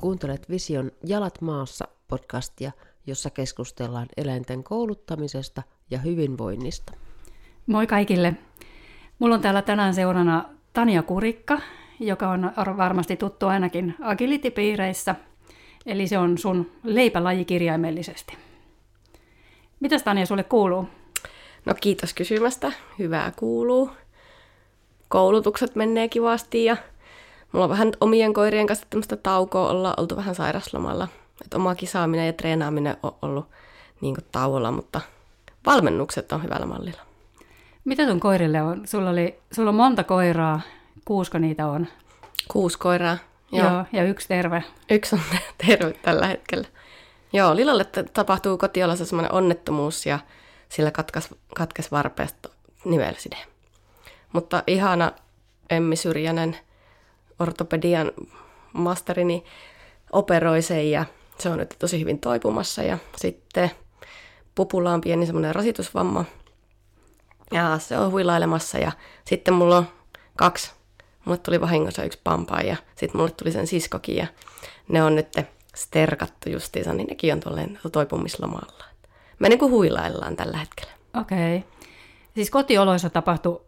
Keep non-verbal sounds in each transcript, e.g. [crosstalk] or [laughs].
Kuuntelet Vision Jalat maassa podcastia, jossa keskustellaan eläinten kouluttamisesta ja hyvinvoinnista. Moi kaikille. Mulla on täällä tänään seurana Tania Kurikka, joka on varmasti tuttu ainakin agility-piireissä. Eli se on sun leipälaji kirjaimellisesti. Mitäs Tania sulle kuuluu? No kiitos kysymästä. Hyvää kuuluu. Koulutukset menee kivasti ja mulla on vähän omien koirien kanssa tämmöistä taukoa olla oltu vähän sairaslomalla. Että oma kisaaminen ja treenaaminen on ollut niin tauolla, mutta valmennukset on hyvällä mallilla. Mitä sun koirille on? Sulla, oli, sulla on monta koiraa. Kuusko niitä on? Kuusi koiraa. Joo, Joo ja yksi terve. Yksi on [laughs] terve tällä hetkellä. Joo, Lilalle tapahtuu kotiolassa semmoinen onnettomuus ja sillä katkas, katkes varpeesta nivelside. Mutta ihana Emmi Syrjänen, ortopedian masterini, operoi sen ja se on nyt tosi hyvin toipumassa. Ja sitten pupulla on pieni semmoinen rasitusvamma ja se on huilailemassa ja sitten mulla on kaksi, mulle tuli vahingossa yksi pampaa ja sitten mulle tuli sen siskokin ja ne on nyt sterkattu justiinsa, niin nekin on tuolleen toipumislomalla. Me niin kuin huilaillaan tällä hetkellä. Okei. Okay. Siis kotioloissa tapahtui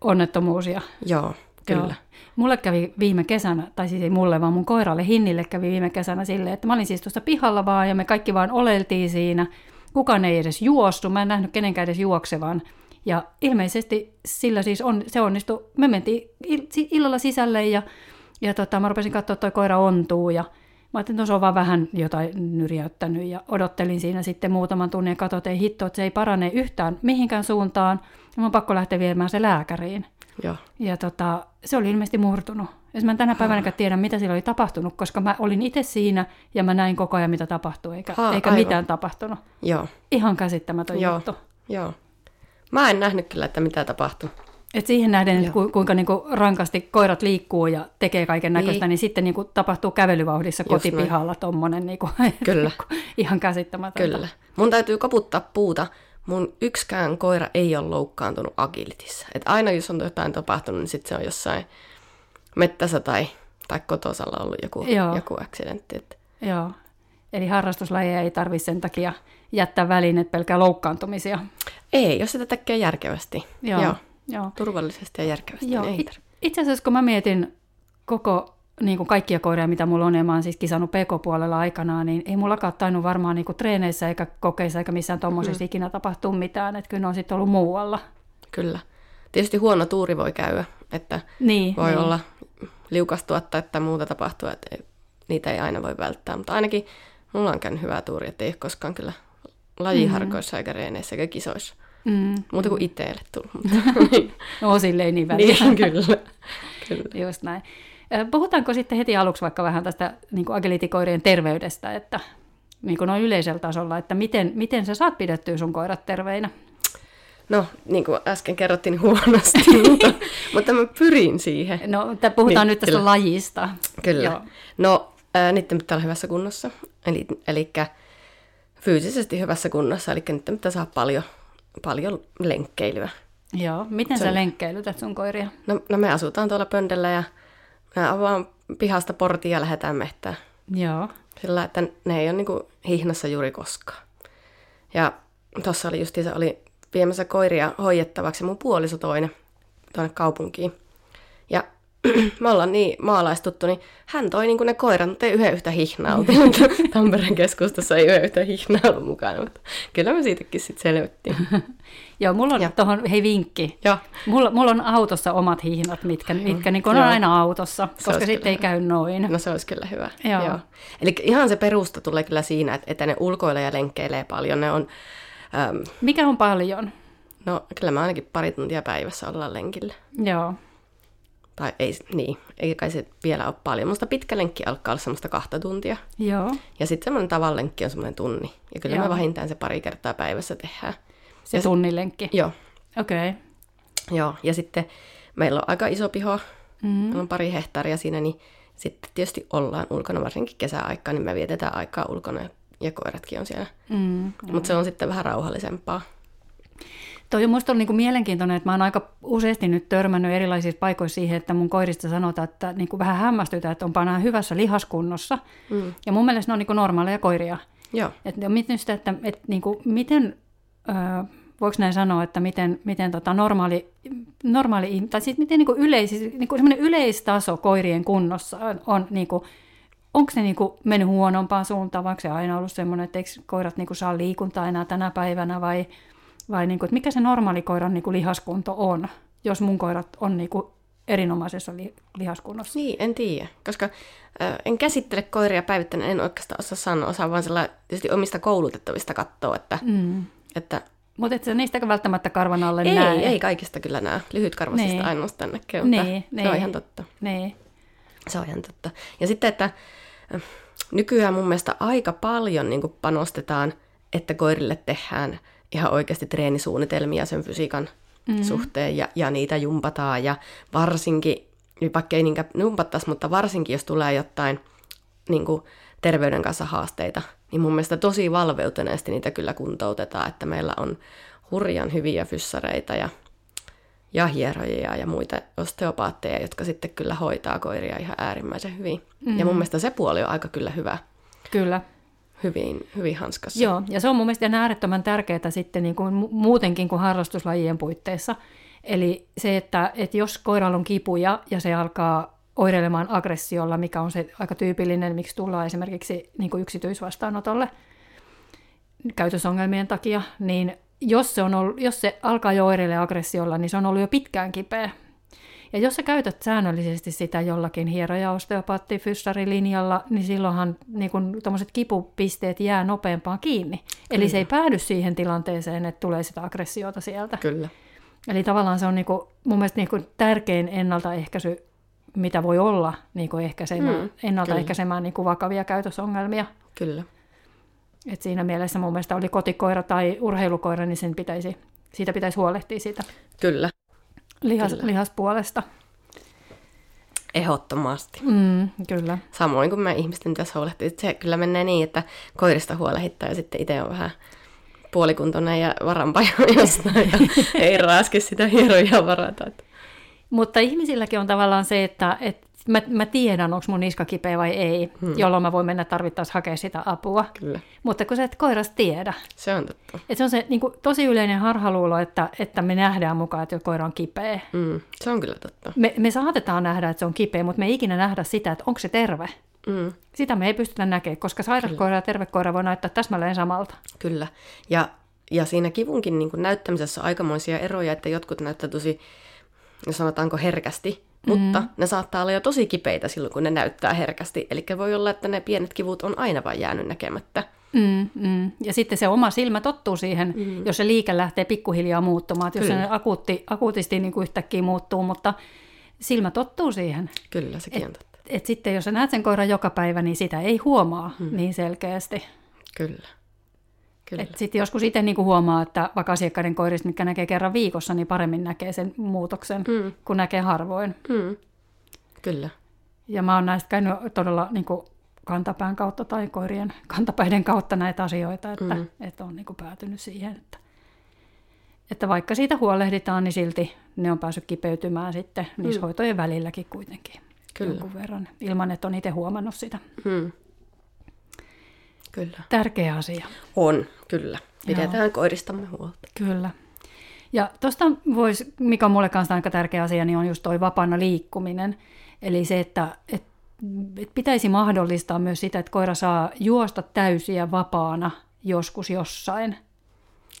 onnettomuus ja... Joo, kyllä. Joo. Mulle kävi viime kesänä, tai siis ei mulle, vaan mun koiralle Hinnille kävi viime kesänä silleen, että mä olin siis tuossa pihalla vaan ja me kaikki vaan oleltiin siinä. Kukaan ei edes juostu, mä en nähnyt kenenkään edes juoksevan. Ja ilmeisesti sillä siis on, se onnistui. Me mentiin illalla sisälle ja, ja tota, mä rupesin katsoa, että toi koira ontuu ja Mä ajattelin, että no se on vaan vähän jotain nyrjäyttänyt ja odottelin siinä sitten muutaman tunnin ja katsoin, että ei hitto, että se ei parane yhtään mihinkään suuntaan. Ja mä on pakko lähteä viemään se lääkäriin. Ja, ja tota, se oli ilmeisesti murtunut. Ja mä en tänä päivänä tiedä, mitä sillä oli tapahtunut, koska mä olin itse siinä ja mä näin koko ajan, mitä tapahtui, eikä, ha, eikä mitään tapahtunut. Joo. Ihan käsittämätön Joo. juttu. Joo. Mä en nähnyt kyllä, että mitä tapahtui. Et siihen nähden, että ku, kuinka niinku rankasti koirat liikkuu ja tekee kaiken näköistä, niin. niin sitten niinku tapahtuu kävelyvauhdissa Just kotipihalla tuommoinen niinku, [laughs] Kyllä. [laughs] ihan käsittämätöntä. Kyllä. Mun täytyy koputtaa puuta. Mun yksikään koira ei ole loukkaantunut agilitissa. Et aina jos on jotain tapahtunut, niin sitten se on jossain mettässä tai, tai kotosalla ollut joku, Joo. joku accidentti. Että. Joo. Eli harrastuslajeja ei tarvitse sen takia jättää väliin, että pelkää loukkaantumisia. Ei, jos sitä tekee järkevästi. Joo. Joo. Joo. turvallisesti ja järkevästi. Joo. Niin ei Itse asiassa kun mä mietin koko niin kuin kaikkia koiria, mitä mulla on, ja mä oon siis kisannut PK-puolella aikanaan, niin ei mullakaan tainnut varmaan niin kuin treeneissä eikä kokeissa eikä missään tuommoisessa mm. ikinä tapahtuu mitään, että kyllä ne on sitten ollut muualla. Kyllä. Tietysti huono tuuri voi käydä, että niin, voi niin. olla liukastua tai muuta tapahtua, että niitä ei aina voi välttää, mutta ainakin mulla on käynyt hyvä tuuri, että ei ole koskaan kyllä lajiharkoissa mm. eikä reeneissä eikä kisoissa. Mm. Muuta kuin itselle tullut. [laughs] no silleen niin [laughs] väliä. niin, kyllä. kyllä. Just näin. Puhutaanko sitten heti aluksi vaikka vähän tästä niin agilitikoirien terveydestä, että niin kuin noin yleisellä tasolla, että miten, miten sä saat pidettyä sun koirat terveinä? No, niin kuin äsken kerrottiin huonosti, [laughs] mutta, mutta mä pyrin siihen. No, puhutaan niin, nyt tästä kyllä. lajista. Kyllä. Joo. No, äh, niiden pitää olla hyvässä kunnossa, eli, eli fyysisesti hyvässä kunnossa, eli niiden pitää saada paljon paljon lenkkeilyä. Joo, miten sä lenkkeilytät sun koiria? No, no me asutaan tuolla pöndellä ja me avaan pihasta portia ja lähdetään mehtään. Joo. Sillä, että ne ei ole niin hihnassa juuri koskaan. Ja tuossa oli justiinsa oli viemässä koiria hoidettavaksi mun puoliso toinen tuonne kaupunkiin. Ja [clears throat] me ollaan niin maalaistuttu, niin hän toi niin ne koirat, mutta ei yhden yhtä hihnaa ollut. [laughs] Tampereen keskustassa ei yhden yhtä hihnaa ollut mukana, mutta kyllä me siitäkin sitten selvittiin. [laughs] Joo, mulla on tuohon, hei vinkki. Joo. Mulla, mulla on autossa omat hihnat, mitkä, mitkä niin on Joo. aina autossa, se koska sitten ei käy noin. No se olisi kyllä hyvä. Joo. Joo. Eli ihan se perusta tulee kyllä siinä, että, että ne ulkoilee ja lenkkeilee paljon. Ne on, äm, Mikä on paljon? No kyllä mä ainakin pari tuntia päivässä ollaan lenkillä. Joo. Tai ei, niin, ei kai se vielä ole paljon. Musta pitkä lenkki alkaa olla semmoista kahta tuntia. Joo. Ja sitten semmoinen tavan lenkki on semmoinen tunni. Ja kyllä Joo. me vähintään se pari kertaa päivässä tehdään. Se ja tunnin lenkki? Joo. Okei. Okay. Joo, ja sitten meillä on aika iso piho. Mm. Meillä on pari hehtaaria siinä, niin sitten tietysti ollaan ulkona, varsinkin kesäaikaa, niin me vietetään aikaa ulkona ja koiratkin on siellä. Mm, Mutta se on sitten vähän rauhallisempaa. Toi on musta ollut niin mielenkiintoinen, että mä oon aika useasti nyt törmännyt erilaisissa paikoissa siihen, että mun koirista sanotaan, että niin kuin vähän hämmästytään, että onpa nämä hyvässä lihaskunnossa. Mm. Ja mun mielestä ne on niin kuin normaaleja koiria. Joo. Että miten sitä, että, että niin kuin, miten, voiko näin sanoa, että miten, miten tota normaali, normaali, tai siis miten niin kuin yleis, niin kuin yleistaso koirien kunnossa on, on niin kuin, onko se niinku mennyt huonompaan suuntaan, vai onko se aina ollut semmoinen, että eikö koirat niinku saa liikuntaa enää tänä päivänä, vai, vai niinku, että mikä se normaali koiran niinku lihaskunto on, jos mun koirat on niinku erinomaisessa li- lihaskunnossa? Niin, en tiedä, koska äh, en käsittele koiria päivittäin, en oikeastaan osaa sanoa, osaa vaan sillä tietysti omista koulutettavista katsoa, että, mm. Että mutta et sä niistäkö välttämättä karvan alle ei, näe? ei kaikista kyllä näe. Lyhytkarvaisista niin. ainoastaan näkee, mutta niin, se niin. on ihan totta. Niin. Se on ihan totta. Ja sitten, että nykyään mun mielestä aika paljon niin panostetaan, että koirille tehdään ihan oikeasti treenisuunnitelmia sen fysiikan mm-hmm. suhteen ja, ja niitä jumpataan ja varsinkin, vaikka ei niinkään jumpattaisi, mutta varsinkin jos tulee jotain niin kuin terveyden kanssa haasteita, niin mun mielestä tosi valveutuneesti niitä kyllä kuntoutetaan, että meillä on hurjan hyviä fyssareita ja ja hierojia ja muita osteopaatteja, jotka sitten kyllä hoitaa koiria ihan äärimmäisen hyvin. Mm. Ja mun mm. mielestä se puoli on aika kyllä hyvä. Kyllä. Hyvin, hyvin hanskassa. Joo, ja se on mun mielestä äärettömän tärkeää sitten niin kuin muutenkin kuin harrastuslajien puitteissa. Eli se, että, että jos koiralla on kipuja ja se alkaa oireilemaan aggressiolla, mikä on se aika tyypillinen, miksi tullaan esimerkiksi niin kuin yksityisvastaanotolle käytösongelmien takia, niin jos se, on ollut, jos se alkaa jo oireille aggressiolla, niin se on ollut jo pitkään kipeä. Ja jos sä käytät säännöllisesti sitä jollakin hieroja osteopaatti linjalla, niin silloinhan niin kun, kipupisteet jää nopeampaan kiinni. Kyllä. Eli se ei päädy siihen tilanteeseen, että tulee sitä aggressiota sieltä. Kyllä. Eli tavallaan se on niin kuin, mun mielestä niin kuin tärkein ennaltaehkäisy, mitä voi olla niin kuin ehkäisemään, mm, ennaltaehkäisemään niin kuin vakavia käytösongelmia. Kyllä. Et siinä mielessä mun mielestä oli kotikoira tai urheilukoira, niin sen pitäisi, siitä pitäisi huolehtia siitä Kyllä. Lihas, kyllä. lihaspuolesta. Ehdottomasti. Mm, kyllä. Samoin kuin me ihmisten tässä huolehtii. Se kyllä menee niin, että koirista huolehittaa ja sitten itse on vähän puolikuntoinen ja varanpajo [laughs] jostain ja ei raaske sitä hieroja varata. Mutta ihmisilläkin on tavallaan se, että, että mä, mä tiedän, onko mun niska kipeä vai ei, hmm. jolloin mä voin mennä tarvittaessa hakea sitä apua. Kyllä. Mutta kun sä et koiras tiedä. Se on totta. Et se on se niin kuin, tosi yleinen harhaluulo, että, että me nähdään mukaan, että koira on kipeä. Hmm. Se on kyllä totta. Me, me saatetaan nähdä, että se on kipeä, mutta me ei ikinä nähdä sitä, että onko se terve. Mm. Sitä me ei pystytä näkemään, koska sairas koira ja terve koira voi näyttää täsmälleen samalta. Kyllä. Ja, ja siinä kivunkin niin kuin näyttämisessä on aikamoisia eroja, että jotkut näyttää tosi, sanotaanko herkästi, mutta mm. ne saattaa olla jo tosi kipeitä silloin, kun ne näyttää herkästi. Eli voi olla, että ne pienet kivut on aina vain jäänyt näkemättä. Mm, mm. Ja sitten se oma silmä tottuu siihen, mm. jos se liike lähtee pikkuhiljaa muuttumaan. Että jos se akuutti, akuutisti niin kuin yhtäkkiä muuttuu, mutta silmä tottuu siihen. Kyllä, sekin et, on totta. Et sitten jos sä näet sen koiran joka päivä, niin sitä ei huomaa mm. niin selkeästi. Kyllä. Sitten joskus itse niinku huomaa, että vaikka asiakkaiden koirista, mitkä näkee kerran viikossa, niin paremmin näkee sen muutoksen, mm. kun näkee harvoin. Mm. Kyllä. Ja mä oon näistä käynyt todella niin kuin kantapään kautta tai koirien kantapäiden kautta näitä asioita, että, mm. että on niin kuin päätynyt siihen, että, että vaikka siitä huolehditaan, niin silti ne on päässyt kipeytymään sitten niissä mm. hoitojen välilläkin kuitenkin Kyllä. jonkun verran, ilman että on itse huomannut sitä. Mm. Kyllä. Tärkeä asia. On, kyllä. Pidetään Joo. koiristamme huolta. Kyllä. Ja tuosta voisi, mikä on mulle kanssa aika tärkeä asia, niin on just toi vapaana liikkuminen. Eli se, että, että pitäisi mahdollistaa myös sitä, että koira saa juosta täysiä vapaana joskus jossain.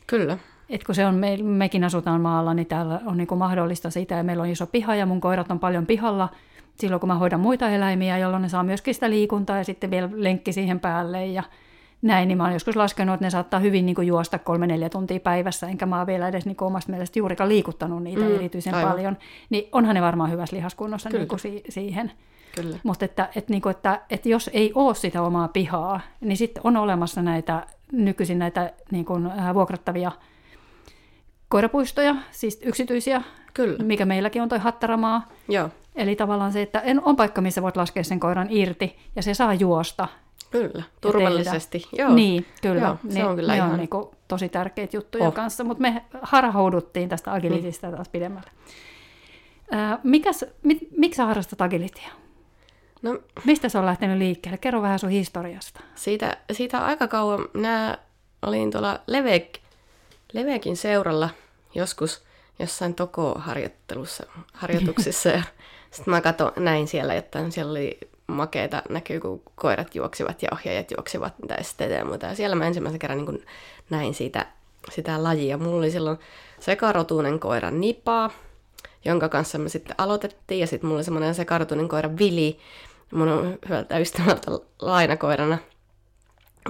Kyllä. Et kun se on, me, mekin asutaan maalla, niin täällä on niin mahdollista sitä, ja meillä on iso piha, ja mun koirat on paljon pihalla silloin, kun mä hoidan muita eläimiä, jolloin ne saa myöskin sitä liikuntaa, ja sitten vielä lenkki siihen päälle, ja näin, niin mä oon joskus laskenut, että ne saattaa hyvin niin kuin juosta kolme-neljä tuntia päivässä, enkä mä oon vielä edes niin kuin omasta mielestä juurikaan liikuttanut niitä mm, erityisen aivan. paljon. Niin onhan ne varmaan hyvässä lihaskunnossa niin kuin si- siihen. Kyllä. Mutta että, että, niin kuin, että, että jos ei ole sitä omaa pihaa, niin sitten on olemassa näitä nykyisin näitä niin kuin, äh, vuokrattavia koirapuistoja, siis yksityisiä, Kyllä. mikä meilläkin on toi Hattaramaa. Joo. Eli tavallaan se, että on paikka, missä voit laskea sen koiran irti ja se saa juosta Kyllä, turvallisesti. Joo. Niin, kyllä. Joo, se ne, on kyllä ne ihan- on niin kuin tosi tärkeitä juttuja Oh. kanssa, mutta me harhauduttiin tästä agilitista taas pidemmälle. Ää, mikäs, mit, miksi sä harrastat agilitia? No, Mistä se on lähtenyt liikkeelle? Kerro vähän sun historiasta. siitä, siitä aika kauan minä olin tuolla Levek, Levekin seuralla joskus jossain toko-harjoittelussa, harjoituksissa. ja [laughs] sitten mä katsoin, näin siellä, että siellä oli makeita näkyy, kun koirat juoksivat ja ohjaajat juoksivat, mitä esteitä ja muuta. Ja siellä mä ensimmäisen kerran niin näin siitä, sitä lajia. Mulla oli silloin sekarotuinen koira Nipa, jonka kanssa me sitten aloitettiin. Ja sitten mulla oli semmoinen sekarotuinen koira Vili, mun on hyvältä ystävältä lainakoirana.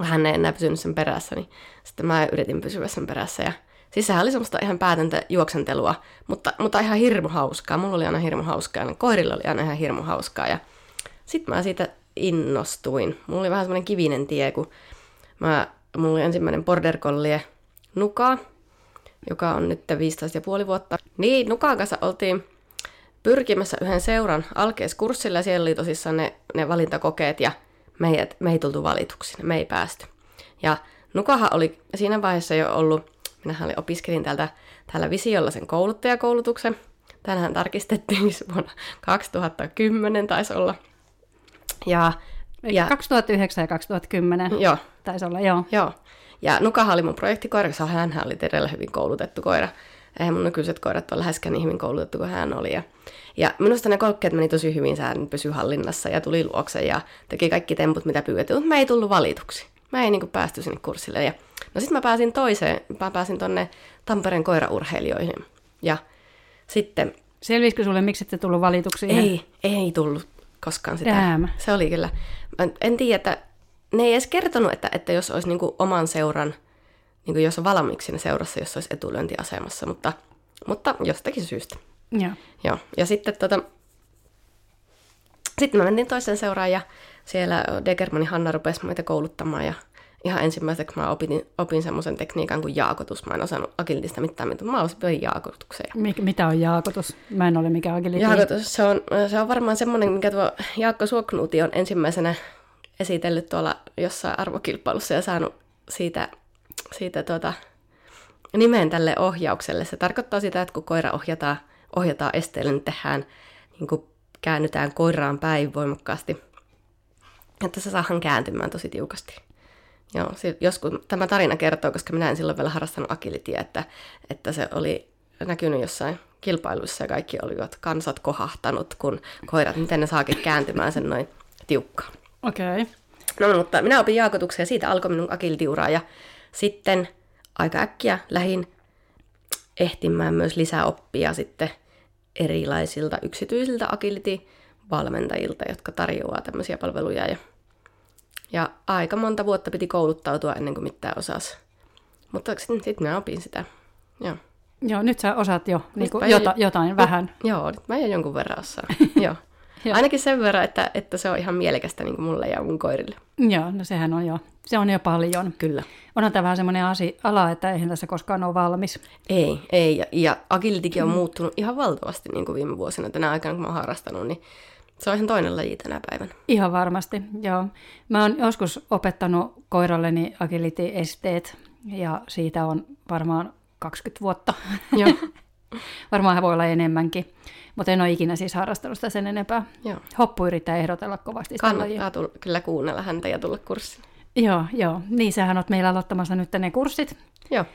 Hän ei enää pysynyt sen perässä, niin sitten mä yritin pysyä sen perässä. Ja siis sehän oli semmoista ihan päätöntä juoksentelua, mutta, mutta ihan hirmu hauskaa. Mulla oli aina hirmu hauskaa, ja koirilla oli aina ihan hirmu hauskaa. Ja sitten mä siitä innostuin. Mulla oli vähän semmoinen kivinen tie, kun mä, mulla oli ensimmäinen border collie Nuka, joka on nyt 15,5 vuotta. Niin, Nukan kanssa oltiin pyrkimässä yhden seuran alkeiskurssilla ja siellä oli tosissaan ne, ne valintakokeet ja meidät, me ei tultu valituksi, me ei päästy. Ja Nukahan oli siinä vaiheessa jo ollut, minähän olin, opiskelin täältä, täällä Visiolla sen kouluttajakoulutuksen. Tänään tarkistettiin siis vuonna 2010 taisi olla. Ja, Ja. ja 2009 ja 2010 joo, taisi olla, joo. Joo. Ja Nukahan oli mun projektikoira, koska hän oli todella hyvin koulutettu koira. Eihän mun nykyiset koirat ole läheskään niin hyvin koulutettu kuin hän oli. Ja, ja minusta ne kolkkeet meni tosi hyvin, sään pysy hallinnassa ja tuli luokse ja teki kaikki temput, mitä pyydettiin, mutta mä ei tullut valituksi. Mä ei niin kuin päästy sinne kurssille. Ja, no sitten mä pääsin toiseen, mä pääsin tonne Tampereen koiraurheilijoihin. Ja sitten Selvisikö sulle, miksi ette tullut valituksi? ei, ei tullut koskaan sitä. Damn. Se oli kyllä. Mä en tiedä, että ne ei edes kertonut, että, että jos olisi niinku oman seuran, niinku jos on valmiiksi siinä seurassa, jos olisi etulyöntiasemassa, mutta, mutta jostakin syystä. Joo. Joo. Ja sitten tota, sitten mä mentiin toiseen seuraan ja siellä Degermanin Hanna rupesi meitä kouluttamaan ja ihan ensimmäiseksi mä opin, opin semmoisen tekniikan kuin jaakotus. Mä en osannut agilitista mitään, mutta mä opin jaakotuksen. Ja Mik, mitä on jaakotus? Mä en ole mikään agility. Jaakotus, se on, se on varmaan semmoinen, mikä tuo Jaakko Suoknuuti on ensimmäisenä esitellyt tuolla jossain arvokilpailussa ja saanut siitä, siitä tuota, nimen tälle ohjaukselle. Se tarkoittaa sitä, että kun koira ohjataan, ohjataan esteelle, niin tehdään, niin kuin käännytään koiraan päin voimakkaasti, että se saadaan kääntymään tosi tiukasti. Joo, joskus tämä tarina kertoo, koska minä en silloin vielä harrastanut agilitia, että, että se oli näkynyt jossain kilpailuissa ja kaikki olivat kansat kohahtanut, kun koirat, miten ne saakin kääntymään sen noin tiukkaan. Okei. Okay. No mutta minä opin jaakotuksen ja siitä alkoi minun agilitiuraa ja sitten aika äkkiä lähin ehtimään myös lisää oppia sitten erilaisilta yksityisiltä agility-valmentajilta, jotka tarjoaa tämmöisiä palveluja ja, ja aika monta vuotta piti kouluttautua ennen kuin mitään osasi. Mutta sitten sit minä opin sitä. Joo. Joo, nyt sä osaat jo niin kuin mä jo- jota, jotain vähän. Joo, nyt mä jo jonkun verran osaan. [laughs] Joo. Joo. Ainakin sen verran, että, että se on ihan mielekästä niin kuin mulle ja mun koirille. Joo, no sehän on jo, se on jo paljon. Kyllä. Onhan tämä vähän semmoinen ala, että eihän tässä koskaan ole valmis. Ei, ei. Ja, ja agilitykin on muuttunut ihan valtavasti niin kuin viime vuosina. Tänä aikana, kun mä oon harrastanut, niin se on ihan toinen laji tänä päivänä. Ihan varmasti, joo. Mä oon joskus opettanut koiralleni agility-esteet, ja siitä on varmaan 20 vuotta. Joo. [laughs] varmaan voi olla enemmänkin, mutta en ole ikinä siis harrastanut sitä sen enempää. Joo. Hoppu yrittää ehdotella kovasti sitä lajia. Kannattaa tulla, kyllä kuunnella häntä ja tulla kurssille. Joo, joo. Niin, sähän oot meillä aloittamassa nyt ne kurssit. Joo.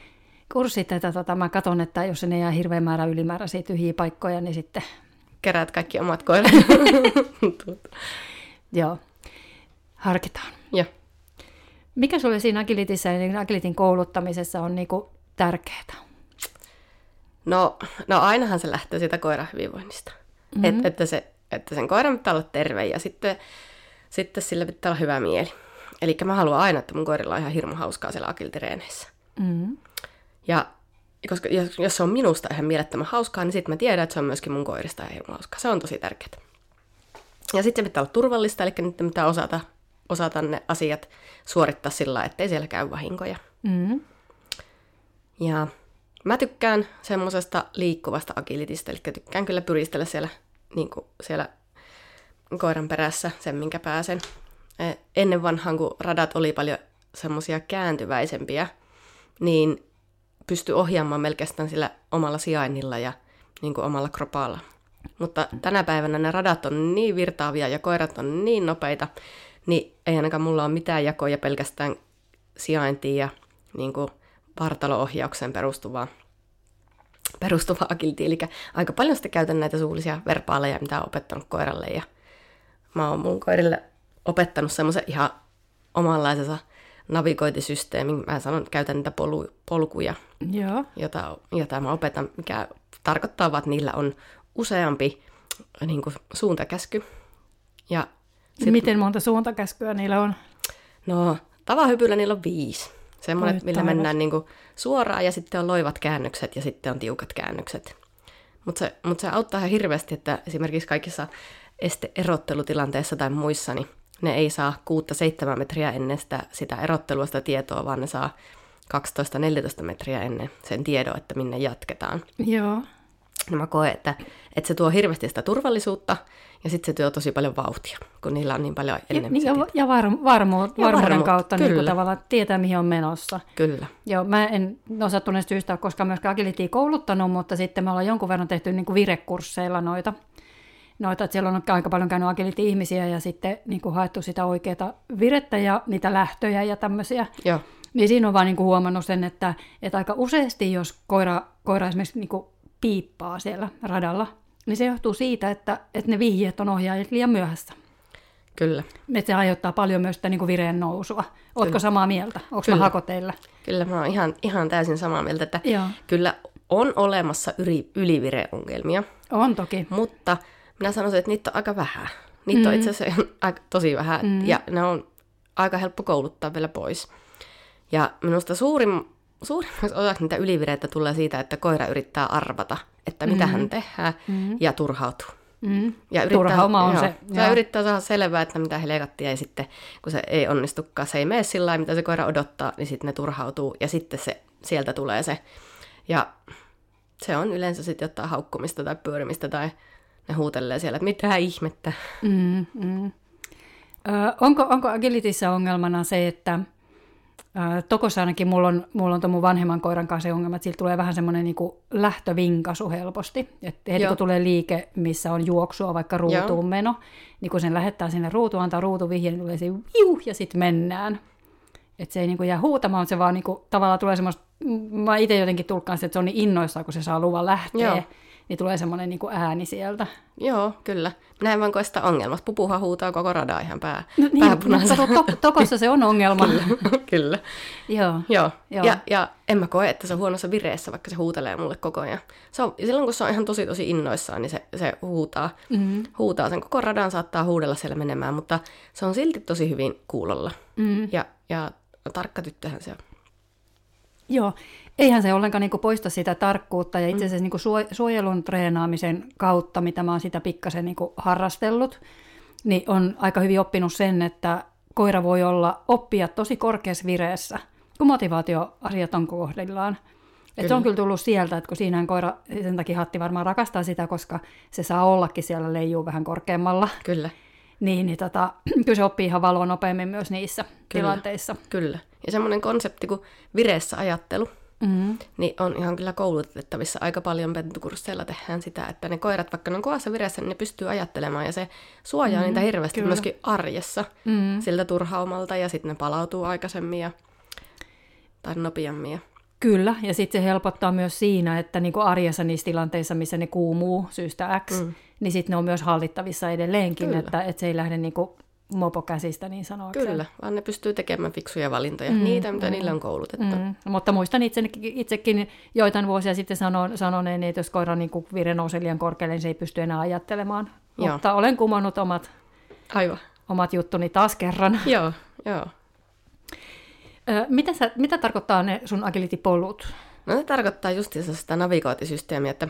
Kurssit, että tota, mä katson, että jos ne jää hirveän määrä ylimääräisiä tyhjiä paikkoja, niin sitten, Keräät kaikki omat koirat. [laughs] joo, harkitaan. Joo. Mikä sulle siinä agilitissä ja niin agilitin kouluttamisessa on niinku tärkeää? No, no ainahan se lähtee siitä koiran hyvinvoinnista. Mm-hmm. Et, että, se, että sen koiran pitää olla terve ja sitten, sitten sillä pitää olla hyvä mieli. Eli mä haluan aina, että mun koirilla on ihan hirmu hauskaa siellä agiltireeneissä. Mm. Ja koska jos, jos se on minusta ihan mielettömän hauskaa, niin sitten mä tiedän, että se on myöskin mun koirista ihan hirmu hauskaa. Se on tosi tärkeää. Ja sitten se pitää olla turvallista, eli nyt pitää osata, osata ne asiat suorittaa sillä lailla, ettei siellä käy vahinkoja. Mm. Ja mä tykkään semmoisesta liikkuvasta agilitista, eli tykkään kyllä pyristellä siellä, niin kuin siellä koiran perässä sen, minkä pääsen. Eh, Ennen vanhaan, kun radat oli paljon semmoisia kääntyväisempiä, niin pystyi ohjaamaan melkein sillä omalla sijainnilla ja niin kuin omalla kropalla. Mutta tänä päivänä ne radat on niin virtaavia ja koirat on niin nopeita, niin ei ainakaan mulla ole mitään jakoja pelkästään sijaintiin ja niin kuin vartalo-ohjaukseen perustuvaa, perustuvaa agility. Eli aika paljon sitten käytän näitä suullisia verbaaleja, mitä olen opettanut koiralle. Ja mä oon mun koirille opettanut semmoisen ihan omanlaisensa navigointisysteemin. Mä sanon, käytän niitä polu, polkuja, Joo. jota, jota mä opetan, mikä tarkoittaa, että niillä on useampi niin kuin, suuntakäsky. Ja Sit... Miten monta suuntakäskyä niillä on? No, tavahypyllä niillä on viisi. Semmoinen, Oi, millä taivas. mennään niin kuin suoraan ja sitten on loivat käännökset ja sitten on tiukat käännökset. Mutta se, mut se auttaa ihan hirveästi, että esimerkiksi kaikissa esteerottelutilanteissa tai muissa, niin ne ei saa 6-7 metriä ennen sitä, sitä erottelua, sitä tietoa, vaan ne saa 12-14 metriä ennen sen tiedon, että minne jatketaan. Joo. Ja mä koen, että, että se tuo hirveästi sitä turvallisuutta ja sitten se tuo tosi paljon vauhtia, kun niillä on niin paljon Ja, niin, se ja, tieto. ja varmu, varmu, Ja varmuuden kautta niin kuin kyllä. tavallaan tietää, mihin on menossa. Kyllä, Joo, mä en ole sattuneesta syystä ole koskaan myöskään agilityä kouluttanut, mutta sitten me ollaan jonkun verran tehty niin kuin virekursseilla noita. Noita että siellä on aika paljon käynyt agility-ihmisiä ja sitten niin kuin haettu sitä oikeaa virettä ja niitä lähtöjä ja tämmöisiä. joo, Niin siinä on vaan niin kuin huomannut sen, että, että aika useasti, jos koira, koira esimerkiksi niin kuin piippaa siellä radalla, niin se johtuu siitä, että, että ne vihjeet on ohjaajat liian myöhässä. kyllä. Että se aiheuttaa paljon myös sitä niin kuin vireen nousua. Kyllä. samaa mieltä? Onko mä Kyllä. hako teillä? Kyllä mä oon ihan, ihan täysin samaa mieltä, että Joo. kyllä on olemassa yli, ylivireongelmia, On toki. mutta minä sanoisin, että niitä on aika vähän. Niitä mm. on itse asiassa aika, tosi vähän mm. ja ne on aika helppo kouluttaa vielä pois. Ja minusta suurin, suurimmaksi osaksi niitä ylivireitä tulee siitä, että koira yrittää arvata, että mitä mm. hän tehdään mm. ja turhautuu. Mm. Ja Turhauma on joo, se, joo. yrittää saada selvää, että mitä helkattia, ja sitten kun se ei onnistukaan, se ei mene sillä lailla, mitä se koira odottaa, niin sitten ne turhautuu, ja sitten se, sieltä tulee se. Ja se on yleensä sitten jotain haukkumista tai pyörimistä, tai ne huutelee siellä, että mitä ihmettä. Mm, mm. Ö, onko, onko agilityssä ongelmana se, että ö, Tokossa ainakin mulla on, mulla on mun vanhemman koiran kanssa se ongelma, että sillä tulee vähän semmoinen niin lähtövinkasu helposti. Että heti Joo. kun tulee liike, missä on juoksua, vaikka ruutuun Joo. meno, niin kun sen lähettää sinne ruutuun, antaa ruutuvihje, niin tulee se viu, ja sitten mennään. Että se ei niin jää huutamaan, se vaan niin kuin, tavallaan tulee semmoista, mä itse jotenkin tulkkaan sitä, että se on niin innoissaan, kun se saa luvan lähteä, Joo. Niin tulee semmoinen niin ääni sieltä. Joo, kyllä. Minä en vaan koe sitä ongelmasta. Pupuhan huutaa koko radaa ihan pää, No niin, mutta to, tokossa se on ongelma. [laughs] kyllä. Joo. Joo. Joo. Ja, ja en mä koe, että se on huonossa vireessä, vaikka se huutelee mulle koko ajan. Se on, silloin kun se on ihan tosi tosi innoissaan, niin se, se huutaa, mm. huutaa. Sen koko radan saattaa huudella siellä menemään, mutta se on silti tosi hyvin kuulolla. Mm. Ja, ja tarkka tyttöhän se on. Joo. Eihän se ollenkaan niin poista sitä tarkkuutta ja itse asiassa niin suo- suojelun treenaamisen kautta, mitä mä oon sitä pikkasen niin harrastellut, niin on aika hyvin oppinut sen, että koira voi olla oppia tosi korkeassa vireessä, kun motivaatioasiat on kohdillaan. Et se on kyllä tullut sieltä, että kun siinä koira, sen takia Hatti varmaan rakastaa sitä, koska se saa ollakin siellä leijuu vähän korkeammalla, Kyllä, niin, niin tota, [clears throat] kyllä se oppii ihan valoa nopeammin myös niissä Kyllä. tilanteissa. kyllä. Ja semmoinen konsepti kuin vireessä ajattelu, Mm-hmm. niin on ihan kyllä koulutettavissa. Aika paljon pentukursseilla tehdään sitä, että ne koirat, vaikka ne on kovassa vireessä, niin ne pystyy ajattelemaan ja se suojaa mm, niitä hirveästi kyllä. myöskin arjessa Mm. siltä turhaumalta ja sitten ne palautuu aikaisemmin ja, tai nopeammin. Ja, Kyllä, ja sitten se helpottaa myös siinä, että niinku arjessa niissä tilanteissa, missä ne kuumuu syystä X, mm. niin sitten ne on myös hallittavissa edelleenkin, Kyllä. että, että se ei lähde niinku mopokäsistä niin sanoakseen. kyllä, vaan ne pystyy tekemään fiksuja valintoja, mm, niitä mitä mm, niille on koulutettu. Mm. Mutta muistan itsekin, itsekin joitain vuosia sitten sanon, sanoneeni, että jos koira niin vire nousee liian korkealle, niin se ei pysty enää ajattelemaan. Joo. Mutta olen kumonnut omat, Aivan. omat juttuni taas kerran. [laughs] Joo, joo. Ö, mitä, sä, mitä tarkoittaa ne sun agility-polut? No se tarkoittaa justiinsa sitä navigointisysteemiä, että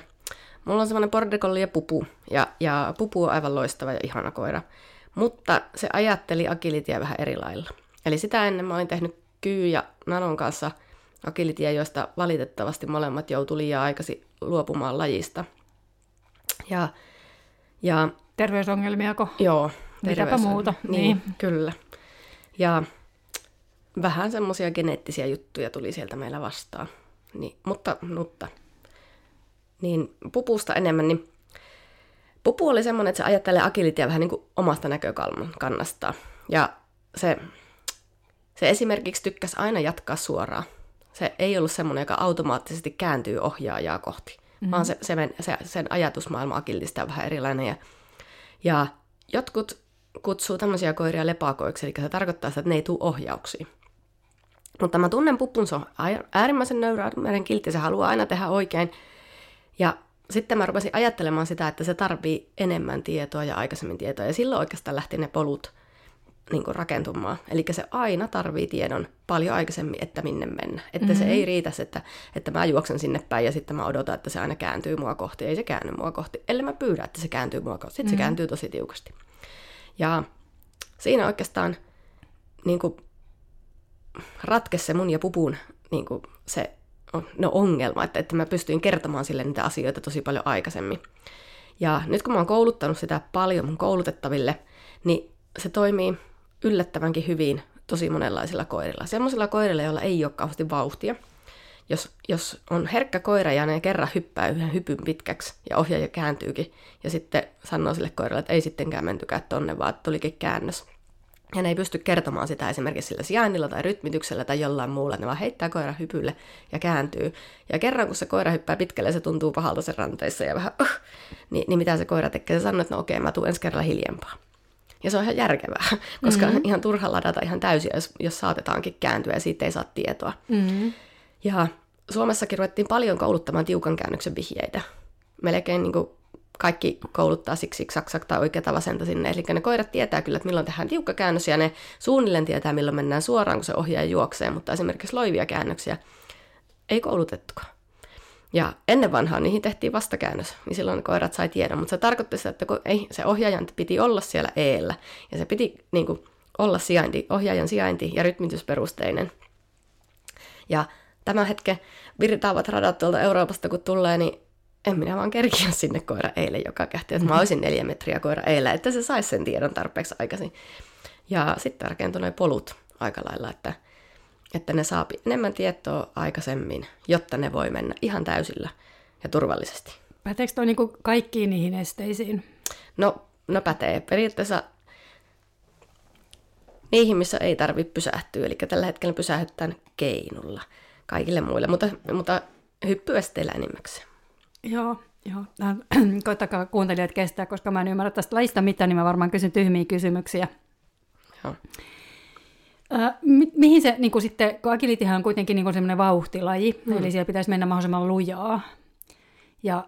mulla on semmoinen border collie ja pupu, ja, ja pupu on aivan loistava ja ihana koira. Mutta se ajatteli agilityä vähän eri lailla. Eli sitä ennen mä olin tehnyt Kyy ja Nanon kanssa agilityä, joista valitettavasti molemmat joutui liian aikaisin luopumaan lajista. Ja, ja Terveysongelmiako? joo, Mitäpä muuta, Niin, niin. kyllä. Ja vähän semmoisia geneettisiä juttuja tuli sieltä meillä vastaan. Niin, mutta, mutta, niin pupusta enemmän, niin pupu oli semmoinen, että se ajattelee agilitia vähän niin kuin omasta näkökannasta. Ja se, se esimerkiksi tykkäsi aina jatkaa suoraan. Se ei ollut semmoinen, joka automaattisesti kääntyy ohjaajaa kohti, mm-hmm. vaan se, se, se, sen ajatusmaailma agilista on vähän erilainen. Ja, ja jotkut kutsuu tämmöisiä koiria lepakoiksi, eli se tarkoittaa sitä, että ne ei tule ohjauksiin. Mutta mä tunnen pupun, se on äärimmäisen nöyrä, meidän kiltti, se haluaa aina tehdä oikein. Ja sitten mä rupesin ajattelemaan sitä, että se tarvii enemmän tietoa ja aikaisemmin tietoa. Ja silloin oikeastaan lähti ne polut niin kuin rakentumaan. Eli se aina tarvii tiedon paljon aikaisemmin, että minne mennä. Että mm-hmm. se ei riitä, että, että mä juoksen sinne päin ja sitten mä odotan, että se aina kääntyy mua kohti. Ei se käänny mua kohti, ellei mä pyydä, että se kääntyy mua kohti. Sitten mm-hmm. se kääntyy tosi tiukasti. Ja siinä oikeastaan niin kuin, ratkesi se mun ja pupun niin kuin, se no, ongelma, että, että mä pystyin kertomaan sille niitä asioita tosi paljon aikaisemmin. Ja nyt kun mä oon kouluttanut sitä paljon mun koulutettaville, niin se toimii yllättävänkin hyvin tosi monenlaisilla koirilla. Sellaisilla koirilla, joilla ei ole kauheasti vauhtia. Jos, jos on herkkä koira ja ne kerran hyppää yhden hypyn pitkäksi ja ohjaaja kääntyykin ja sitten sanoo sille koiralle, että ei sittenkään mentykään tonne, vaan tulikin käännös. Ja ne ei pysty kertomaan sitä esimerkiksi sillä sijainnilla tai rytmityksellä tai jollain muulla, ne vaan heittää koira hypylle ja kääntyy. Ja kerran kun se koira hyppää pitkälle, se tuntuu pahalta sen ranteissa ja vähän, uh, niin, niin mitä se koira tekee? Se sanoo, että no okei, mä tuun ensi kerralla hiljempaa. Ja se on ihan järkevää, [laughs] koska mm-hmm. ihan turha ladata ihan täysin, jos, jos saatetaankin kääntyä ja siitä ei saa tietoa. Mm-hmm. Ja Suomessakin ruvettiin paljon kouluttamaan tiukan käännöksen vihjeitä. Melkein niin kuin kaikki kouluttaa siksi saksak tai oikeata vasenta sinne. Eli ne koirat tietää kyllä, että milloin tehdään tiukka käännös ja ne suunnilleen tietää, milloin mennään suoraan, kun se ohjaaja juoksee, mutta esimerkiksi loivia käännöksiä ei koulutettukaan. Ja ennen vanhaa niihin tehtiin vastakäännös, niin silloin koirat sai tiedon, mutta se tarkoitti sitä, että kun ei, se ohjaajan piti olla siellä eellä, ja se piti niin kuin, olla sijainti, ohjaajan sijainti ja rytmitysperusteinen. Ja tämän hetken virtaavat radat tuolta Euroopasta kun tulee, niin en minä vaan kerkiä sinne koira eilen joka kähti, että mä olisin neljä metriä koira eilen, että se saisi sen tiedon tarpeeksi aikaisin. Ja sitten rakentui noin polut aika lailla, että että ne saa enemmän tietoa aikaisemmin, jotta ne voi mennä ihan täysillä ja turvallisesti. Päteekö toi niin kaikkiin niihin esteisiin? No, no pätee. Periaatteessa niihin, missä ei tarvitse pysähtyä. Eli tällä hetkellä pysähdytään keinulla kaikille muille, mutta, mutta hyppyesteillä enimmäkseen. Joo, joo. [clears throat] Koittakaa kuuntelijat kestää, koska mä en ymmärrä tästä lajista mitään, niin mä varmaan kysyn tyhmiä kysymyksiä. Joo. Mi- mihin se niin kuin sitten, kun agilitihan on kuitenkin niin semmoinen vauhtilaji, hmm. eli siellä pitäisi mennä mahdollisimman lujaa. Ja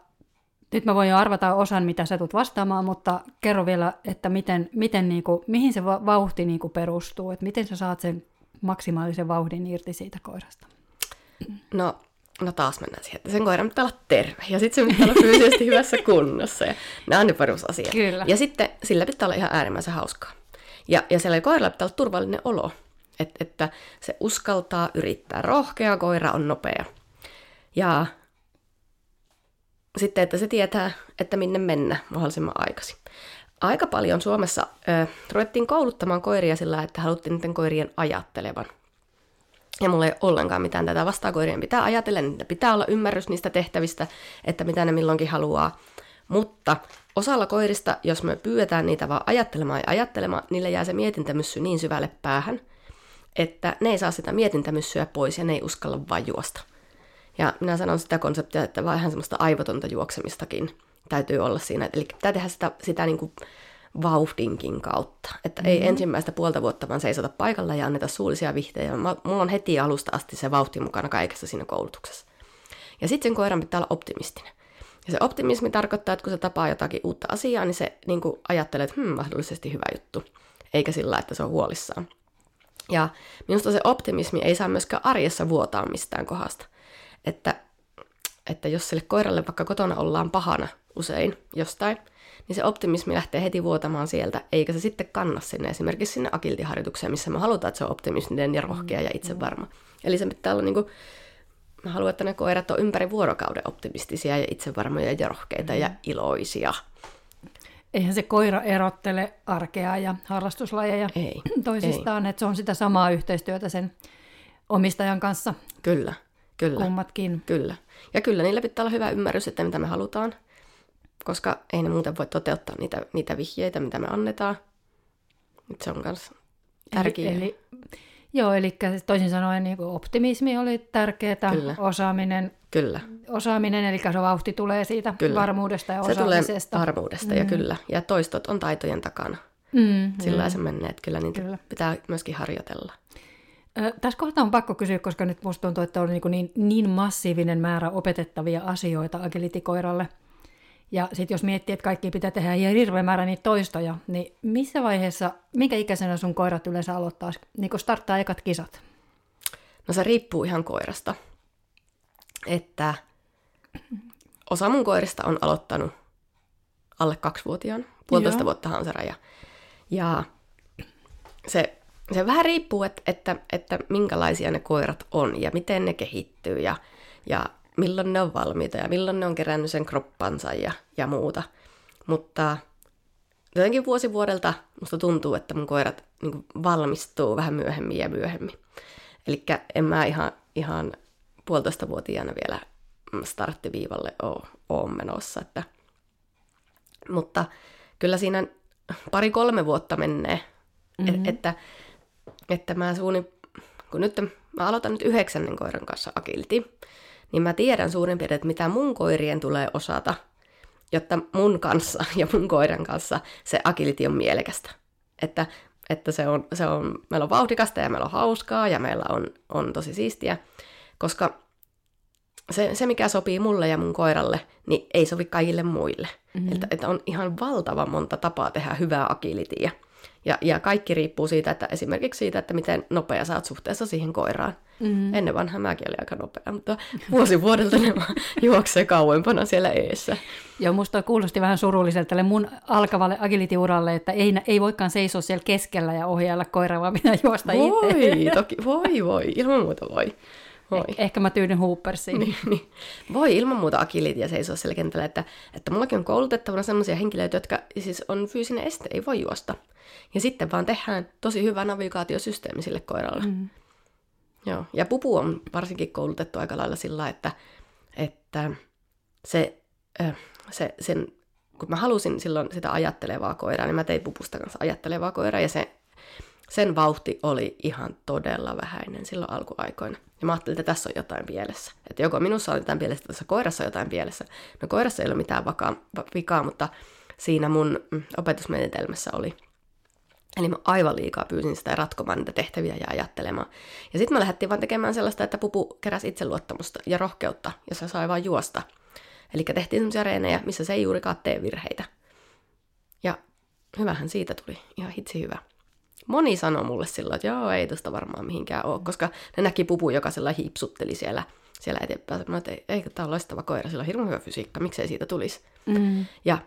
nyt mä voin jo arvata osan, mitä sä tulet vastaamaan, mutta kerro vielä, että miten, miten niin kuin, mihin se vauhti niin kuin perustuu, että miten sä saat sen maksimaalisen vauhdin irti siitä koirasta? No, no taas mennään siihen, että sen koiran pitää olla terve ja sitten se pitää olla fyysisesti [laughs] hyvässä kunnossa. Ja nämä on ne perusasiat. Kyllä. Ja sitten sillä pitää olla ihan äärimmäisen hauskaa. Ja, ja siellä koiralla pitää olla turvallinen olo. Et, että se uskaltaa yrittää. Rohkea koira on nopea. Ja sitten, että se tietää, että minne mennä mahdollisimman aikaisin. Aika paljon Suomessa ö, ruvettiin kouluttamaan koiria sillä, että haluttiin niiden koirien ajattelevan. Ja mulla ei ole ollenkaan mitään tätä vastaa koirien pitää ajatella, niin pitää olla ymmärrys niistä tehtävistä, että mitä ne milloinkin haluaa. Mutta osalla koirista, jos me pyydetään niitä vaan ajattelemaan ja ajattelemaan, niille jää se mietintämyssy niin syvälle päähän, että ne ei saa sitä mietintämyssyä pois ja ne ei uskalla vain juosta. Ja minä sanon sitä konseptia, että vaan ihan semmoista aivotonta juoksemistakin täytyy olla siinä. Eli pitää tehdä sitä, sitä niin kuin vauhdinkin kautta. Että mm-hmm. ei ensimmäistä puolta vuotta vaan seisota paikalla ja anneta suullisia vihtejä. Mulla on heti alusta asti se vauhti mukana kaikessa siinä koulutuksessa. Ja sitten sen koiran pitää olla optimistinen. Ja se optimismi tarkoittaa, että kun se tapaa jotakin uutta asiaa, niin se niin kuin ajattelee, että hmm, mahdollisesti hyvä juttu. Eikä sillä, että se on huolissaan. Ja minusta se optimismi ei saa myöskään arjessa vuotaa mistään kohdasta. Että, että jos sille koiralle vaikka kotona ollaan pahana usein jostain, niin se optimismi lähtee heti vuotamaan sieltä, eikä se sitten kanna sinne esimerkiksi sinne akiltiharjoitukseen, missä me halutaan, että se on optimistinen ja rohkea ja itsevarma. Eli se pitää olla niin kuin, mä haluan, että ne koirat on ympäri vuorokauden optimistisia ja itsevarmoja ja rohkeita ja iloisia. eihän se koira erottele arkea ja harrastuslajeja Ei, [clears throat] toisistaan, että se on sitä samaa yhteistyötä sen omistajan kanssa Kyllä, kyllä, kummatkin. kyllä. Ja kyllä niillä pitää olla hyvä ymmärrys, että mitä me halutaan, koska ei ne muuten voi toteuttaa niitä, niitä vihjeitä, mitä me annetaan. Nyt se on myös tärkeää. Eli, eli, joo, eli toisin sanoen niin kuin optimismi oli tärkeää, Kyllä. osaaminen, Kyllä, osaaminen, eli se vauhti tulee siitä Kyllä. varmuudesta ja se tulee osaamisesta. varmuudesta ja kyllä. Ja toistot on taitojen takana. Mm, Sillä mm. se menee, että kyllä niitä Kyllä. pitää myöskin harjoitella. Ö, Tässä kohtaa on pakko kysyä, koska nyt musta tuntuu, että on niin, niin, niin massiivinen määrä opetettavia asioita agilitikoiralle. Ja sitten jos miettii, että kaikki pitää tehdä ihan hirveä määrä niitä toistoja, niin missä vaiheessa, minkä ikäisenä sun koirat yleensä aloittaa, niin kun starttaa ekat kisat? No se riippuu ihan koirasta. Että osa mun koirista on aloittanut alle kaksivuotiaana. Puolitoista Joo. vuottahan on se raja. Ja se, se vähän riippuu, että, että, että minkälaisia ne koirat on ja miten ne kehittyy ja, ja milloin ne on valmiita ja milloin ne on kerännyt sen kroppansa ja, ja muuta. Mutta jotenkin vuosi vuodelta musta tuntuu, että mun koirat niin valmistuu vähän myöhemmin ja myöhemmin. Eli en mä ihan, ihan puolitoista vuotiaana vielä starttiviivalle oo, oo menossa. Että. Mutta kyllä siinä pari-kolme vuotta menee, mm-hmm. et, että, että mä suunnin, kun nyt mä aloitan nyt yhdeksännen koiran kanssa agility, niin mä tiedän suurin piirtein, että mitä mun koirien tulee osata, jotta mun kanssa [laughs] ja mun koiran kanssa se agility on mielekästä. Että, että se on, se on, meillä on vauhdikasta ja meillä on hauskaa ja meillä on, on tosi siistiä, koska se, se, mikä sopii mulle ja mun koiralle, niin ei sovi kaikille muille. Mm-hmm. Että, että on ihan valtava monta tapaa tehdä hyvää agilityä. Ja, ja kaikki riippuu siitä, että esimerkiksi siitä, että miten nopea sä oot suhteessa siihen koiraan. Mm. Ennen vanha mäkin olin aika nopea, mutta vuosi vuodelta ne vaan [laughs] juoksee kauempana siellä eessä. Joo, musta kuulosti vähän surulliselta tälle mun alkavalle agility-uralle, että ei, ei voikaan seisoa siellä keskellä ja ohjailla koiraa, vaan pitää juosta itse. Voi, toki, voi, voi, ilman muuta voi. Voi. Eh, Ehkä mä tyydyn Hoopersiin. Niin, niin. Voi ilman muuta agilitia seisoa siellä kentällä, että, että mullakin on koulutettavana sellaisia henkilöitä, jotka siis on fyysinen este, ei voi juosta. Ja sitten vaan tehdään tosi hyvä navigaatiosysteemi sille koiralle. Mm. Joo. Ja pupu on varsinkin koulutettu aika lailla sillä, että, että se, äh, se, sen, kun mä halusin silloin sitä ajattelevaa koiraa, niin mä tein pupusta kanssa ajattelevaa koiraa, ja se, sen vauhti oli ihan todella vähäinen silloin alkuaikoina. Ja mä ajattelin, että tässä on jotain pielessä. Että joko minussa on jotain pielessä, tässä koirassa on jotain pielessä. No koirassa ei ole mitään vakaa, vikaa, mutta siinä mun opetusmenetelmässä oli. Eli mä aivan liikaa pyysin sitä ratkomaan niitä tehtäviä ja ajattelemaan. Ja sitten mä lähdettiin vaan tekemään sellaista, että pupu keräsi itseluottamusta ja rohkeutta, ja se sai vaan juosta. Eli tehtiin semmoisia reenejä, missä se ei juurikaan tee virheitä. Ja hyvähän siitä tuli. Ihan hitsi hyvä. Moni sanoi mulle silloin, että joo, ei tosta varmaan mihinkään ole, koska ne näki pupu, joka sellainen hiipsutteli siellä, siellä eteenpäin. Sanoin, että ei, eikö tämä ole loistava koira, sillä on hirveän hyvä fysiikka, miksei siitä tulisi. Mm. Ja,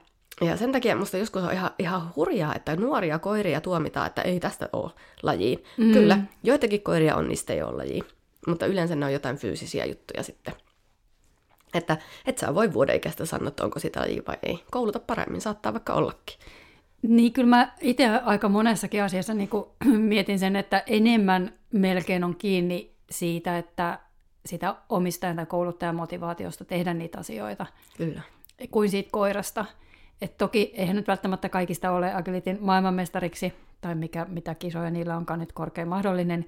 ja sen takia musta joskus on ihan, ihan hurjaa, että nuoria koiria tuomitaan, että ei tästä ole lajiin. Mm. Kyllä, joitakin koiria on, niistä ei ole lajiin. Mutta yleensä ne on jotain fyysisiä juttuja sitten. Että et sä voi vuoden ikäistä sanoa, että onko sitä lajia vai ei. Kouluta paremmin, saattaa vaikka ollakin. Niin kyllä mä itse aika monessakin asiassa niin kuin [clears throat] mietin sen, että enemmän melkein on kiinni siitä, että sitä omistajan tai kouluttajan motivaatiosta tehdä niitä asioita, Kyllä. kuin siitä koirasta. Et toki eihän nyt välttämättä kaikista ole agilitin maailmanmestariksi, tai mikä, mitä kisoja niillä onkaan nyt korkein mahdollinen,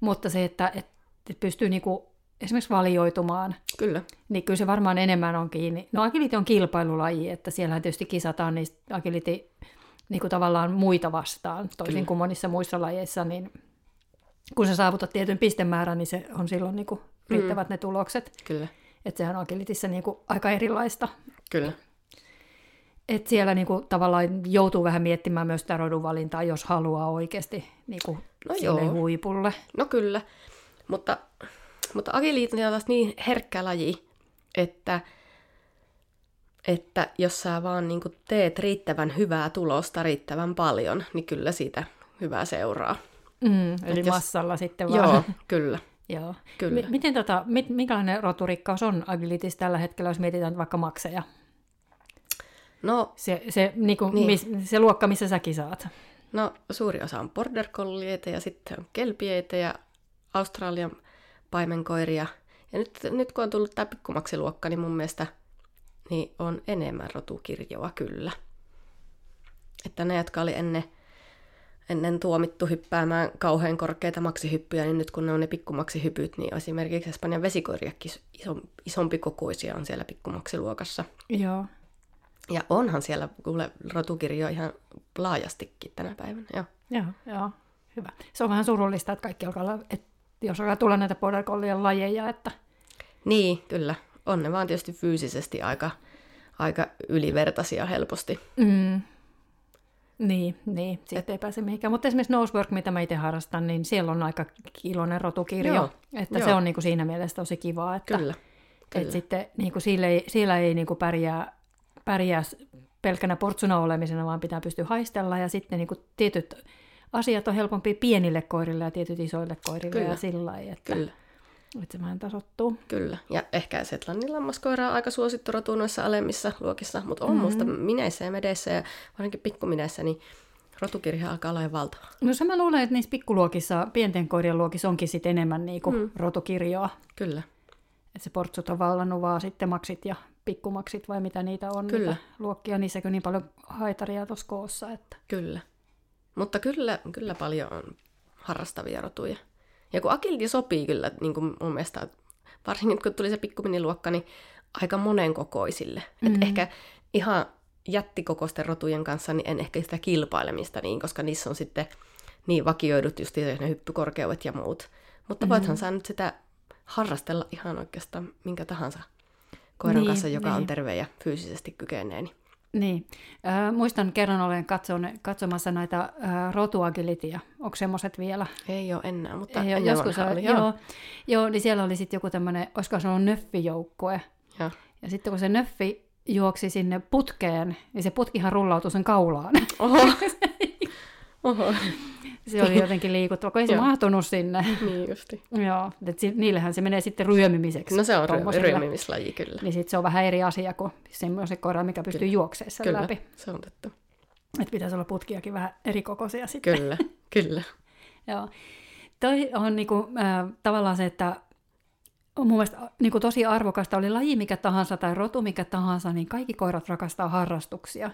mutta se, että, että pystyy niinku esimerkiksi valioitumaan, Kyllä. niin kyllä se varmaan enemmän on kiinni. No agility on kilpailulaji, että siellä tietysti kisataan niistä agility niin kuin tavallaan muita vastaan, toisin Kyllä. kuin monissa muissa lajeissa, niin kun sä saavutat tietyn pistemäärän, niin se on silloin niin kuin riittävät mm. ne tulokset. Kyllä. Että sehän on agilitissä niin kuin aika erilaista. Kyllä. Että siellä niin kuin tavallaan joutuu vähän miettimään myös sitä rodunvalintaa, jos haluaa oikeasti niin kuin No joo. huipulle. No kyllä, mutta, mutta agiliitti on taas niin herkkä laji, että, että jos sä vaan niin teet riittävän hyvää tulosta riittävän paljon, niin kyllä siitä hyvää seuraa. Mm, eli jos- massalla sitten vaan. Joo, [laughs] kyllä. Joo. Kyllä. M- miten tota, mit, minkälainen roturikkaus on agilitis tällä hetkellä, jos mietitään vaikka makseja? No, Se, se, niin kuin, Niin. Mis, se luokka, missä säkin saat. no suuri osa on border collieita ja sitten on kelpieitä ja Australian paimenkoiria. Ja nyt, nyt kun on tullut tämä pikkumaksiluokka, niin mun mielestä niin on enemmän rotukirjoa kyllä. Että ne, jotka oli ennen, ennen tuomittu hyppäämään kauhean korkeita maksihyppyjä, niin nyt kun ne on ne pikkumaksihypyt, niin esimerkiksi Espanjan vesikoiriakin iso, isompi kokoisia on siellä pikkumaksiluokassa. Joo. Ja onhan siellä kuule rotukirjoja ihan laajastikin tänä päivänä. Joo. Joo, joo, hyvä. Se on vähän surullista, että kaikki alkaa olla, että jos alkaa tulla näitä border lajeja, että Niin, kyllä. On ne vaan tietysti fyysisesti aika, aika ylivertaisia helposti. mm, niin, niin, siitä ei pääse mihinkään. Mutta esimerkiksi Nosework, mitä mä itse harrastan, niin siellä on aika kiloinen rotukirjo, Joo, että joo. se on niin kuin siinä mielessä tosi kivaa, että, Kyllä. Kyllä. että sitten niin kuin siellä ei, siellä ei niin kuin pärjää, pärjää pelkkänä portsuna olemisena, vaan pitää pystyä haistella ja sitten niin kuin tietyt asiat on helpompi pienille koirille ja tietyt isoille koirille Kyllä. ja sillä lailla, että, Kyllä. Että se vähän tasottuu. Kyllä. Ja ehkä Setlannin lammaskoira on aika suosittu rotu noissa alemmissa luokissa, mutta on mm-hmm. musta mineissä ja medeissä ja varsinkin pikkumineissä, niin rotukirja alkaa olla valtava. No se mä luulen, että niissä pikkuluokissa, pienten koirien luokissa onkin sit enemmän niinku mm. rotukirjoa. Kyllä. Että se portsut on vallannut vaan sitten maksit ja pikkumaksit vai mitä niitä on. Kyllä. Niitä luokkia, niissäkin niin paljon haitaria tuossa koossa. Että... Kyllä. Mutta kyllä, kyllä paljon on harrastavia rotuja. Ja kun agility sopii kyllä, niin kuin mun mielestä, varsinkin kun tuli se pikkuminiluokka, niin aika monen kokoisille. Mm. Et ehkä ihan jättikokoisten rotujen kanssa, niin en ehkä sitä kilpailemista niin, koska niissä on sitten niin vakioidut just ne hyppykorkeudet ja muut. Mutta voithan mm. sä nyt sitä harrastella ihan oikeastaan minkä tahansa koiran Niin, kanssa, joka niin. on terve ja fyysisesti kykenee. Niin. Niin. Äh, muistan kerran olen katson, katsomassa näitä äh, rotuagilitia. Onko semmoiset vielä? Ei ole enää, mutta Ei ole, ennen joskus oli, oli. joo. joo, niin siellä oli sitten joku tämmöinen, olisiko se ollut nöffijoukkue. Joo. Ja sitten kun se nöffi juoksi sinne putkeen, niin se putkihan rullautui sen kaulaan. Oho. [laughs] Oho. Se oli jotenkin liikuttava, kun ei se mahtunut sinne. niin justi. [laughs] Joo, että si- niillähän se menee sitten ryömimiseksi. No se on ryö- tommosilla. ryömimislaji kyllä. Niin sitten se on vähän eri asia kuin semmoisen koiran, mikä pystyy juoksemaan sen Kyllä, läpi. se on totta. Että pitäisi olla putkiakin vähän eri kokoisia sitten. Kyllä, [laughs] kyllä. Joo. Toi on niinku, äh, tavallaan se, että on mun mielestä niinku tosi arvokasta, oli laji mikä tahansa tai rotu mikä tahansa, niin kaikki koirat rakastaa harrastuksia.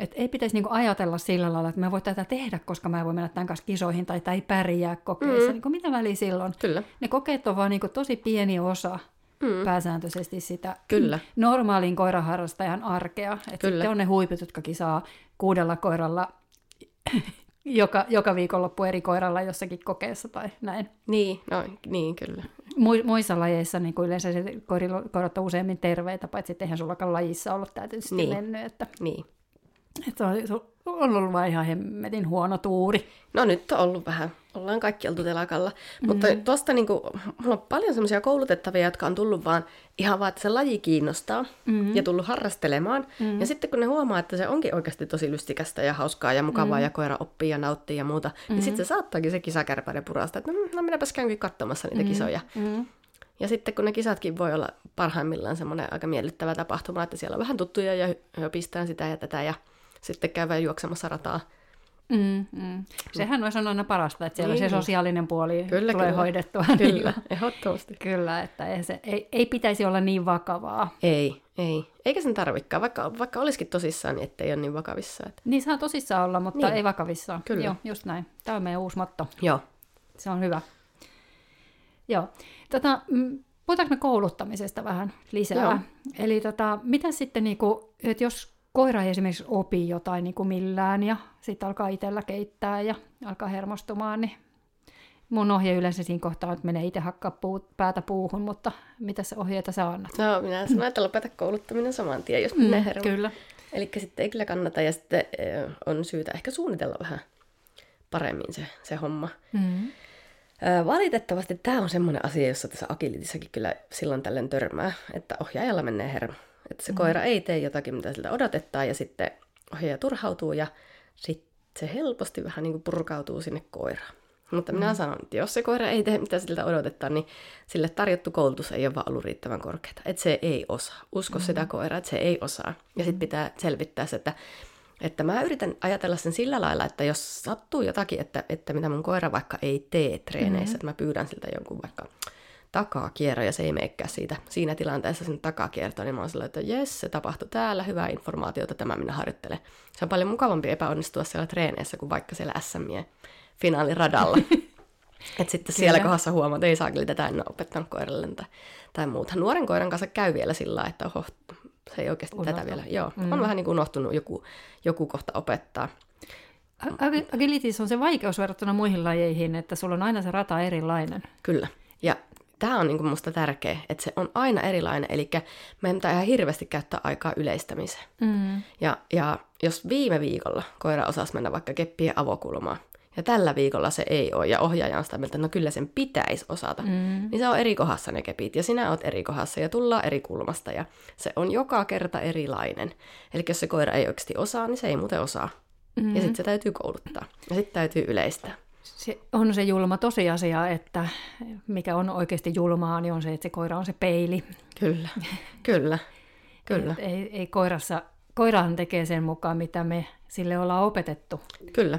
Et ei pitäisi niinku ajatella sillä lailla, että mä voin tätä tehdä, koska mä en voi mennä tämän kanssa kisoihin tai tämä ei pärjää kokeissa. Mm. Niinku, mitä väliä silloin? Kyllä. Ne kokeet on vaan niinku tosi pieni osa Mm. pääsääntöisesti sitä Kyllä. normaalin koiraharrastajan arkea. Et Kyllä. sitten on ne huiput, jotka kisaa kuudella koiralla [clears throat] joka, joka viikonloppu eri koiralla jossakin kokeessa tai näin. Niin, no, niin kyllä. Mu- muissa lajeissa niin kuin yleensä se koirilla- koirat on useammin terveitä, paitsi että eihän sullakaan lajissa ollut tämä tietysti Niin. mennyt. Että, Niin. Että on, on ollut vaan ihan hemmetin huono tuuri. No nyt on ollut vähän, ollaan kaikki oltu telakalla. Mm. Mutta tuosta niinku, mulla on paljon semmoisia koulutettavia, jotka on tullut vaan ihan vaan, että se laji kiinnostaa mm. ja tullut harrastelemaan. Mm. Ja sitten kun ne huomaa, että se onkin oikeasti tosi lystikästä ja hauskaa ja mukavaa mm. ja koira oppii ja nauttii ja muuta, mm. niin sitten se saattaakin se kisakärpäinen purasta, että no, no minäpäs käynkin katsomassa niitä mm. kisoja. Mm. Ja sitten kun ne kisatkin voi olla parhaimmillaan semmoinen aika miellyttävä tapahtuma, että siellä on vähän tuttuja ja höpistään sitä ja tätä ja sitten käydään juoksemassa rataa. Mm, mm. Sehän olisi aina parasta, että siellä Niin. se sosiaalinen puoli Kyllä, tulee kyllä. hoidettua. Kyllä, ehdottomasti. Kyllä, että ei, se, ei, ei pitäisi olla niin vakavaa. Ei, ei. Eikä sen tarvikaan, vaikka, vaikka olisikin tosissaan, niin ettei ole niin vakavissa. Että... Niin saa tosissaan olla, mutta Niin. ei vakavissaan. Kyllä. Joo, just näin. Tämä on meidän uusi motto. Joo. Se on hyvä. Joo. Tota, mm, puhutaanko me kouluttamisesta vähän lisää? Joo. Eli tota, mitä sitten, niinku, että jos koira ei esimerkiksi opi jotain niinku millään ja sitten alkaa itsellä keittää ja alkaa hermostumaan, niin mun ohje yleensä siinä kohtaa, että menee itse hakkaa puu, päätä puuhun, mutta mitä se ohjeita sä annat? No, minä sanon, [clears throat] että lopeta kouluttaminen saman tien, jos menee hermo. Kyllä. Eli sitten ei kyllä kannata, ja sitten on syytä ehkä suunnitella vähän paremmin se, se homma. Mm. Valitettavasti tämä on semmoinen asia, jossa tässä agilitissakin kyllä silloin tällöin törmää, että ohjaajalla menee hermo. Että se mm. koira ei tee jotakin, mitä siltä odotetaan, ja sitten ohjaaja turhautuu, ja sitten se helposti vähän niin kuin purkautuu sinne koiraan. Mutta minä sanon, että jos se koira ei tee mitä siltä odotetaan, niin sille tarjottu koulutus ei ole vaan ollut riittävän korkeata. Että se ei osaa. Usko mm. sitä koiraa, että se ei osaa. Ja sitten pitää selvittää se, että, että mä yritän ajatella sen sillä lailla, että jos sattuu jotakin, että, että mitä mun koira vaikka ei tee treeneissä, mm. että mä pyydän siltä jonkun vaikka takakierro ja se ei meikään siitä siinä tilanteessa sen takakiertoon, niin mä oon että jes, se tapahtui täällä, hyvää informaatiota, tämä minä harjoittelen. Se on paljon mukavampi epäonnistua siellä treeneissä kuin vaikka siellä SMien finaaliradalla. [laughs] että sitten siellä Kyllä. kohdassa huomaa, että ei saa kyllä tätä en ole opettanut koiralle tai, tai muuta. Nuoren koiran kanssa käy vielä sillä että oho, se ei oikeasti Unohtaa. tätä vielä. Joo, mm. on vähän niin kuin unohtunut joku, joku kohta opettaa. Agilitis on se vaikeus verrattuna muihin lajeihin, että sulla on aina se rata erilainen. Kyllä. Ja tämä on niin minusta tärkeä, että se on aina erilainen, eli meidän pitää ihan hirveästi käyttää aikaa yleistämiseen. Mm. Ja, ja jos viime viikolla koira osasi mennä vaikka keppien avokulmaan, ja tällä viikolla se ei ole, ja ohjaaja on sitä mieltä, että no kyllä sen pitäisi osata, mm. niin se on eri kohdassa ne kepit, ja sinä oot eri kohdassa, ja tullaan eri kulmasta, ja se on joka kerta erilainen. Eli jos se koira ei oikeasti osaa, niin se ei muuten osaa. Mm. Ja sitten se täytyy kouluttaa, ja sitten täytyy yleistää. Se on se julma tosiasia, että mikä on oikeasti julmaa, niin on se, että se koira on se peili. Kyllä, kyllä, kyllä. ei, ei koirassa, koirahan tekee sen mukaan, mitä me sille ollaan opetettu. Kyllä.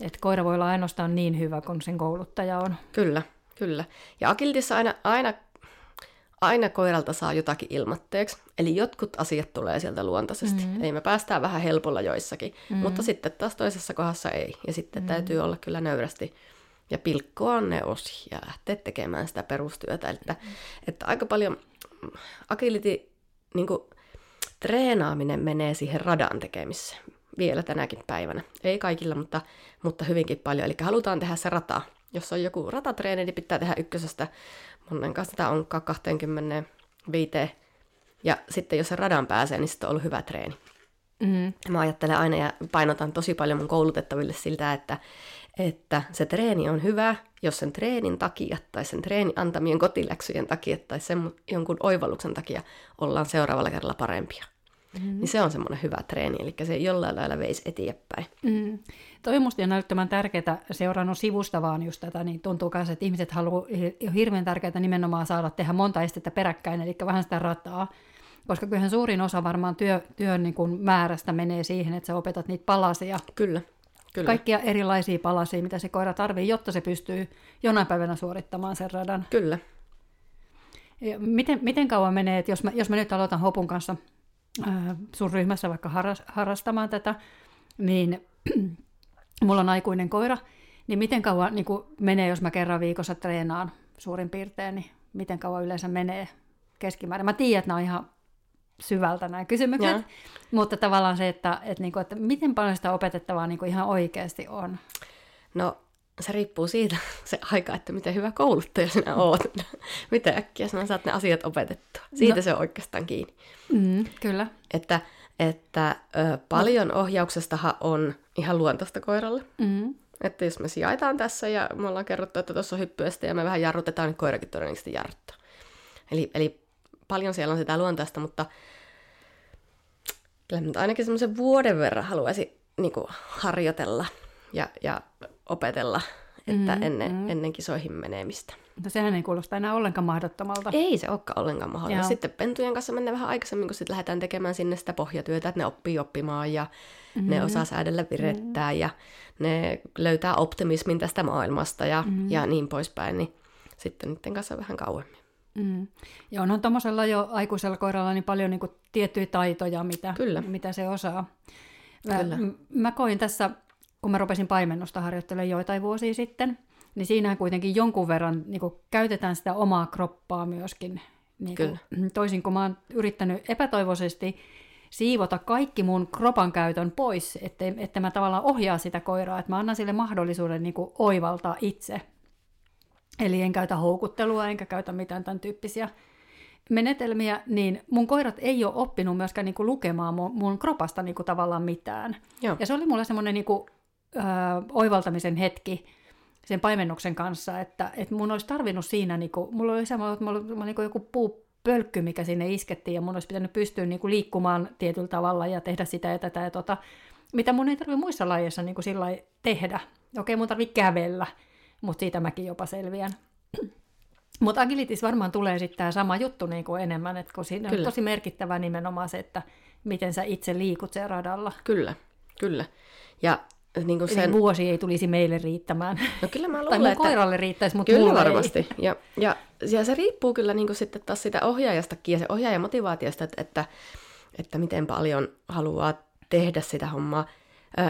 Että koira voi olla ainoastaan niin hyvä kuin sen kouluttaja on. Kyllä, kyllä. Ja akiltissa aina, aina, aina koiralta saa jotakin ilmatteeksi. Eli jotkut asiat tulee sieltä luontaisesti. Mm-hmm. Eli me päästään vähän helpolla joissakin, mm-hmm. mutta sitten taas toisessa kohdassa ei. Ja sitten mm-hmm. täytyy olla kyllä nöyrästi ja pilkkoa ne osi ja lähteä tekemään sitä perustyötä. Että, mm-hmm. että aika paljon agility, niin kuin, treenaaminen menee siihen radan tekemiseen vielä tänäkin päivänä. Ei kaikilla, mutta, mutta hyvinkin paljon. Eli halutaan tehdä se rata. Jos on joku ratatreeni, niin pitää tehdä ykkösestä. Monen kanssa tätä on 25. Ja sitten jos se radan pääsee, niin sitten on ollut hyvä treeni. Mm. Mä ajattelen aina ja painotan tosi paljon mun koulutettaville siltä, että, että se treeni on hyvä, jos sen treenin takia tai sen treenin antamien kotiläksyjen takia tai sen jonkun oivalluksen takia ollaan seuraavalla kerralla parempia. Mm. Niin se on semmoinen hyvä treeni, eli se jollain lailla veisi eteenpäin. Mm. Toi on musta näyttämään tärkeää, seurannut sivusta vaan just tätä, niin tuntuu myös, että ihmiset haluaa hirveän tärkeää nimenomaan saada tehdä monta estettä peräkkäin, eli vähän sitä rataa. Koska kyllähän suurin osa varmaan työ, työn niin kuin määrästä menee siihen, että sä opetat niitä palasia. Kyllä. Kyllä. Kaikkia erilaisia palasia, mitä se koira tarvii, jotta se pystyy jonain päivänä suorittamaan sen radan. Kyllä. Ja miten, miten kauan menee, että jos mä, jos mä nyt aloitan Hopun kanssa sun ryhmässä vaikka harrastamaan tätä, niin [clears throat] mulla on aikuinen koira, niin miten kauan niin menee, jos mä kerran viikossa treenaan suurin piirtein, niin miten kauan yleensä menee keskimäärin? Mä tiedän, että nämä on ihan syvältä nämä kysymykset, ja. mutta tavallaan se, että, että, niin kuin, että miten paljon sitä opetettavaa niin kuin ihan oikeasti on? No se riippuu siitä [laughs] se aika, että miten hyvä kouluttaja sinä oot. [laughs] miten äkkiä sinä saat ne asiat opetettua. Siitä no. se on oikeastaan kiinni. Mm, kyllä. Että, että ö, paljon ohjauksestahan on ihan luontaista koiralle. Mm. Että jos me sijaitaan tässä ja me ollaan kerrottu, että tuossa on hyppyeste ja me vähän jarrutetaan, niin koirakin todennäköisesti jarruttaa. Eli, eli paljon siellä on sitä luontaista, mutta kyllä ainakin semmoisen vuoden verran haluaisin niin kuin, harjoitella ja, ja opetella, että mm, ennen, mm. ennen kisoihin menemistä. Mutta sehän ei kuulosta enää ollenkaan mahdottomalta. Ei se olekaan ollenkaan mahdollista. Sitten pentujen kanssa mennään vähän aikaisemmin, kun sitten lähdetään tekemään sinne sitä pohjatyötä, että ne oppii oppimaan ja mm. ne osaa säädellä virettää mm. ja ne löytää optimismin tästä maailmasta ja, mm. ja niin poispäin, niin sitten niiden kanssa vähän kauemmin. Mm. Ja onhan tuommoisella jo aikuisella koiralla niin paljon niin kuin tiettyjä taitoja, mitä, Kyllä. mitä se osaa. Mä, Kyllä. mä koin tässä kun mä rupesin paimennusta harjoittelemaan joitain vuosia sitten, niin siinä kuitenkin jonkun verran niin kuin, käytetään sitä omaa kroppaa myöskin. Niin kuin, [clears throat] toisin kuin mä oon yrittänyt epätoivoisesti siivota kaikki mun kropan käytön pois, että, että mä tavallaan ohjaa sitä koiraa, että mä annan sille mahdollisuuden niin kuin, oivaltaa itse. Eli en käytä houkuttelua, enkä käytä mitään tämän tyyppisiä menetelmiä, niin mun koirat ei ole oppinut myöskään niin kuin, lukemaan mun, mun kropasta niin kuin, tavallaan mitään. Joo. Ja se oli mulle semmoinen niin kuin, ö, oivaltamisen hetki sen paimennuksen kanssa, että, että mun olisi tarvinnut siinä, niin kuin, mulla oli sama, että mulla oli, niin joku puupölkky, mikä sinne iskettiin, ja mun olisi pitänyt pystyä niin kuin liikkumaan tietyllä tavalla ja tehdä sitä ja tätä ja tota, mitä mun ei tarvitse muissa lajeissa niin kuin sillä tehdä. Okei, mun tarvitsee kävellä, mutta siitä mäkin jopa selviän. [clears throat] Mutta agilitis varmaan tulee sitten tämä sama juttu niin kuin enemmän, että kun siinä Kyllä. on tosi merkittävä nimenomaan se, että miten sä itse liikut siellä radalla. Kyllä, kyllä. Ja niin kuin Sen... Eli vuosi ei tulisi meille riittämään. no kyllä mä tai luulen, mun että... koiralle riittäisi, mutta Kyllä varmasti. Ja, ja, ja se riippuu kyllä niin kuin sitten taas sitä ohjaajastakin ja se ohjaajan motivaatiosta, että, että, että miten paljon haluaa tehdä sitä hommaa.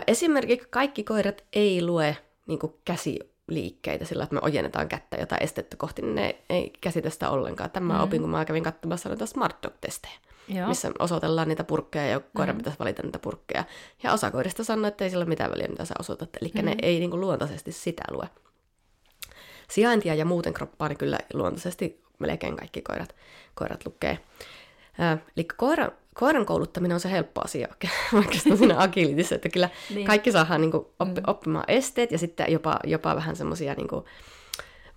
Esimerkiksi kaikki koirat ei lue niin kuin käsiliikkeitä sillä, että me ojennetaan kättä jotain estettä kohti, niin ne ei käsitä sitä ollenkaan. Tämä mm. opin, kun mä kävin katsomassa noita Smart Dog-testejä, Joo. missä osoitellaan niitä purkkeja ja koira mm. pitäisi valita niitä purkkeja. Ja osa koirista sanoo, että ei sillä ole mitään väliä, mitä sä osoitat. Eli mm. ne ei niin kuin luontaisesti sitä lue sijaintia ja muuten kroppaa, niin kyllä luontaisesti melkein kaikki koirat, koirat lukee. Ää, eli koiran, koiran kouluttaminen on se helppo asia [laughs] oikeastaan siinä [laughs] agilitissa, että kyllä Niin. kaikki saadaan niin oppi, oppimaan esteet ja sitten jopa, jopa vähän semmoisia niin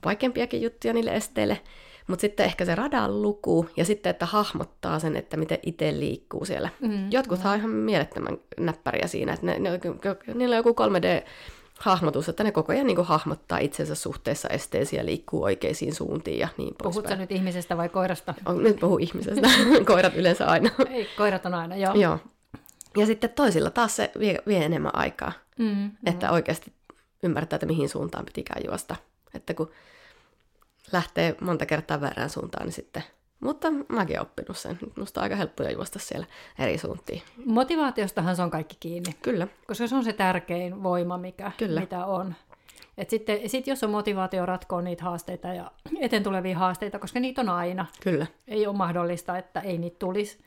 vaikeampiakin juttuja niille esteille. Mutta sitten ehkä se radan luku ja sitten, että hahmottaa sen, että miten itse liikkuu siellä. Mm, Jotkuthan on ihan mielettömän näppäriä siinä, että ne, ne, niillä on joku 3D hahmotus, että ne koko ajan niin hahmottaa itsensä suhteessa esteisiin ja liikkuu oikeisiin suuntiin ja niin Puhutko poispäin. nyt ihmisestä vai koirasta? On, nyt puhuu ihmisestä, [laughs] koirat yleensä aina. Ei, koirat on aina, joo. Joo. Ja sitten toisilla taas se vie, vie enemmän aikaa, Mm, että oikeasti ymmärtää, että mihin suuntaan pitikään juosta. Että kun lähtee monta kertaa väärään suuntaan, niin sitten... Mutta mäkin oppinut sen. Musta on aika helppoja juosta siellä eri suuntiin. Motivaatiostahan se on kaikki kiinni, Kyllä, koska se on se tärkein voima, mikä, Kyllä. mitä on. Et sitten sit jos on motivaatio ratkoa niitä haasteita ja [clears throat] eteen tulevia haasteita, koska niitä on aina, kyllä, ei ole mahdollista, että ei niitä tulisi,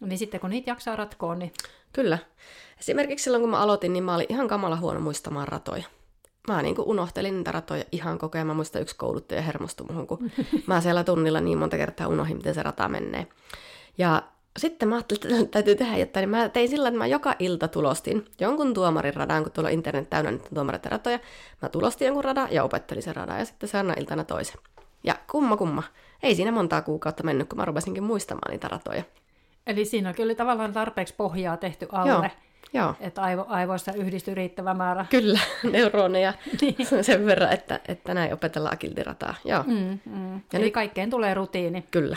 niin sitten kun niitä jaksaa ratkoa, niin kyllä. Esimerkiksi silloin, kun mä aloitin, niin mä olin ihan kamala huono muistamaan ratoja. Mä niin kuin unohtelin niitä ratoja ihan koko ajan. Mä muistan yksi kouluttaja hermostui muhun, kun mä siellä tunnilla niin monta kertaa unohdin, miten se rata menee. Ja sitten mä ajattelin, että täytyy tehdä jotain. Niin mä tein sillä, että mä joka ilta tulostin jonkun tuomarin radan, kun tuolla internet täynnä niitä tuomareita ratoja. Mä tulostin jonkun radan ja opettelin sen radan ja sitten seuraavana iltana toisen. Ja kumma kumma, ei siinä montaa kuukautta mennyt, kun mä rupesinkin muistamaan niitä ratoja. eli siinä on kyllä tavallaan tarpeeksi pohjaa tehty alle, Joo, joo. että aivo, aivoissa yhdistyy riittävä määrä. Kyllä, [laughs] neuroneja [laughs] sen verran, että, että näin opetellaan agilitirataa. Joo, mm. Mm, mm. Eli nyt- kaikkeen tulee rutiini. kyllä,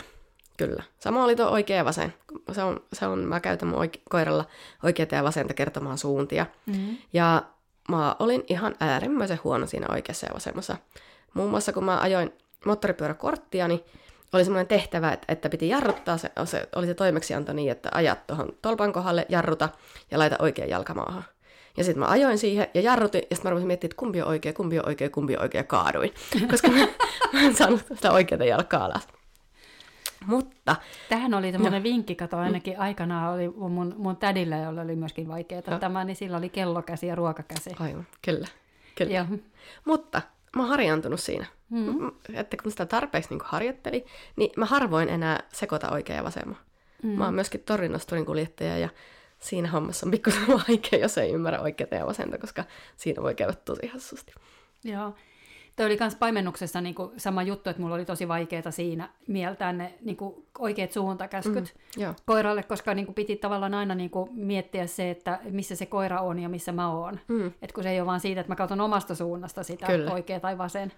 kyllä. Sama oli tuo oikea ja vasen. Se on, se on, mä käytän mun oike- koiralla oikeata ja vasenta kertomaan suuntia. Mm. Ja mä olin ihan äärimmäisen huono siinä oikeassa ja vasemmassa. Muun muassa kun mä ajoin moottoripyöräkorttia, niin oli semmoinen tehtävä, että, että piti jarruttaa, se, se, oli se toimeksianto niin, että ajat tuohon tolpan kohdalle, jarruta ja laita oikea jalka maahan. Ja sitten mä ajoin siihen ja jarrutin, ja sitten mä rupesin miettimään, että kumpi on oikea, kumpi on oikea, kumpi on oikea, kaaduin. [laughs] Koska mä, mä en saanut sitä oikeaa jalkaa alas. Mutta Tähän oli tämmöinen vinkki, kato ainakin aikanaan oli mun, mun tädillä, jolla oli myöskin vaikeaa Joo. tämä, niin sillä oli kellokäsi ja ruokakäsi. aivan, kyllä. kyllä. Ja, Mutta mä oon harjaantunut siinä. Mm. Että kun sitä tarpeeksi niin harjoitteli, niin mä harvoin enää sekoita oikea ja vasemman. Mm. Mä oon myöskin torinosturin kuljettaja ja siinä hommassa on pikkusen [laughs] vaikea, jos ei ymmärrä oikeaa ja vasenta, koska siinä voi käydä tosi hassusti. joo. Toi oli myös paimennuksessa niin kuin sama juttu, että mulla oli tosi vaikeaa siinä mieltää ne niin kuin oikeat suuntakäskyt mm. Joo, koiralle, koska niin kuin piti tavallaan aina niin kuin miettiä se, että missä se koira on ja missä mä oon. Mm. Et kun se ei ole vaan siitä, että mä katson omasta suunnasta sitä Kyllä. oikea tai vasen.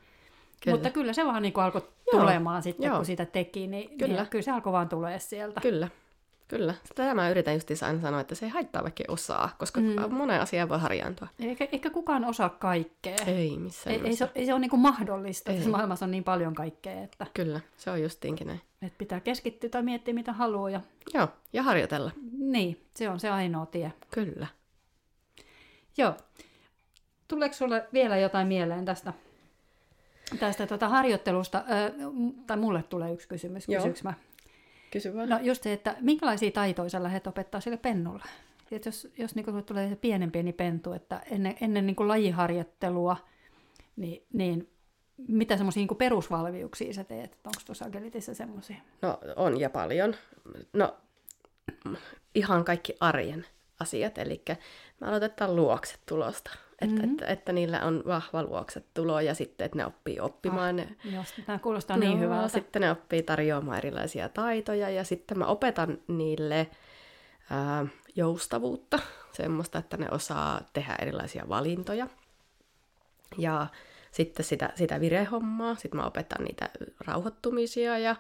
Kyllä. Mutta kyllä se vaan niin kuin alkoi Joo. tulemaan sitten, Joo. kun sitä teki, niin Kyllä. kyllä. niin kyllä se alkoi vaan tulee sieltä. kyllä. Kyllä. Tätä mä yritän justiinsa aina sanoa, että se ei haittaa vaikka osaa, koska mm. monen asiaan voi harjaantua. Eikä, eikä kukaan osaa kaikkea. Ei missään Ei, ei, se, ei se ole niin kuin mahdollista. Ei. Tässä maailmassa on niin paljon kaikkea, että, Kyllä, se on justiinkin näin. että pitää keskittyä tai miettiä mitä haluaa. Ja, Joo, ja harjoitella. niin, se on se ainoa tie. Kyllä. Joo. Tuleeko sulle vielä jotain mieleen tästä, tästä tuota harjoittelusta? Ö, tai mulle tulee yksi kysymys. Kysyks mä? Kysy vaan. No just se, että minkälaisia taitoja sä lähdet opettaa sille pennulle? Et jos jos niin tulee se pienen pieni pentu, että ennen, ennen niin lajiharjoittelua, niin, niin mitä semmoisia niin perusvalmiuksia sä teet? Onko tuossa Agelitissa semmoisia? No on ja paljon. No ihan kaikki arjen asiat, eli me aloitetaan luokset tulosta. Että, mm-hmm. että, että, niillä on vahva luokset tulo ja sitten, että ne oppii oppimaan. Ah, Jos tämä kuulostaa no, niin hyvältä. Sitten ne oppii tarjoamaan erilaisia taitoja ja sitten mä opetan niille ää, joustavuutta, semmoista, että ne osaa tehdä erilaisia valintoja. Ja sitten sitä, sitä virehommaa, sitten mä opetan niitä rauhoittumisia ja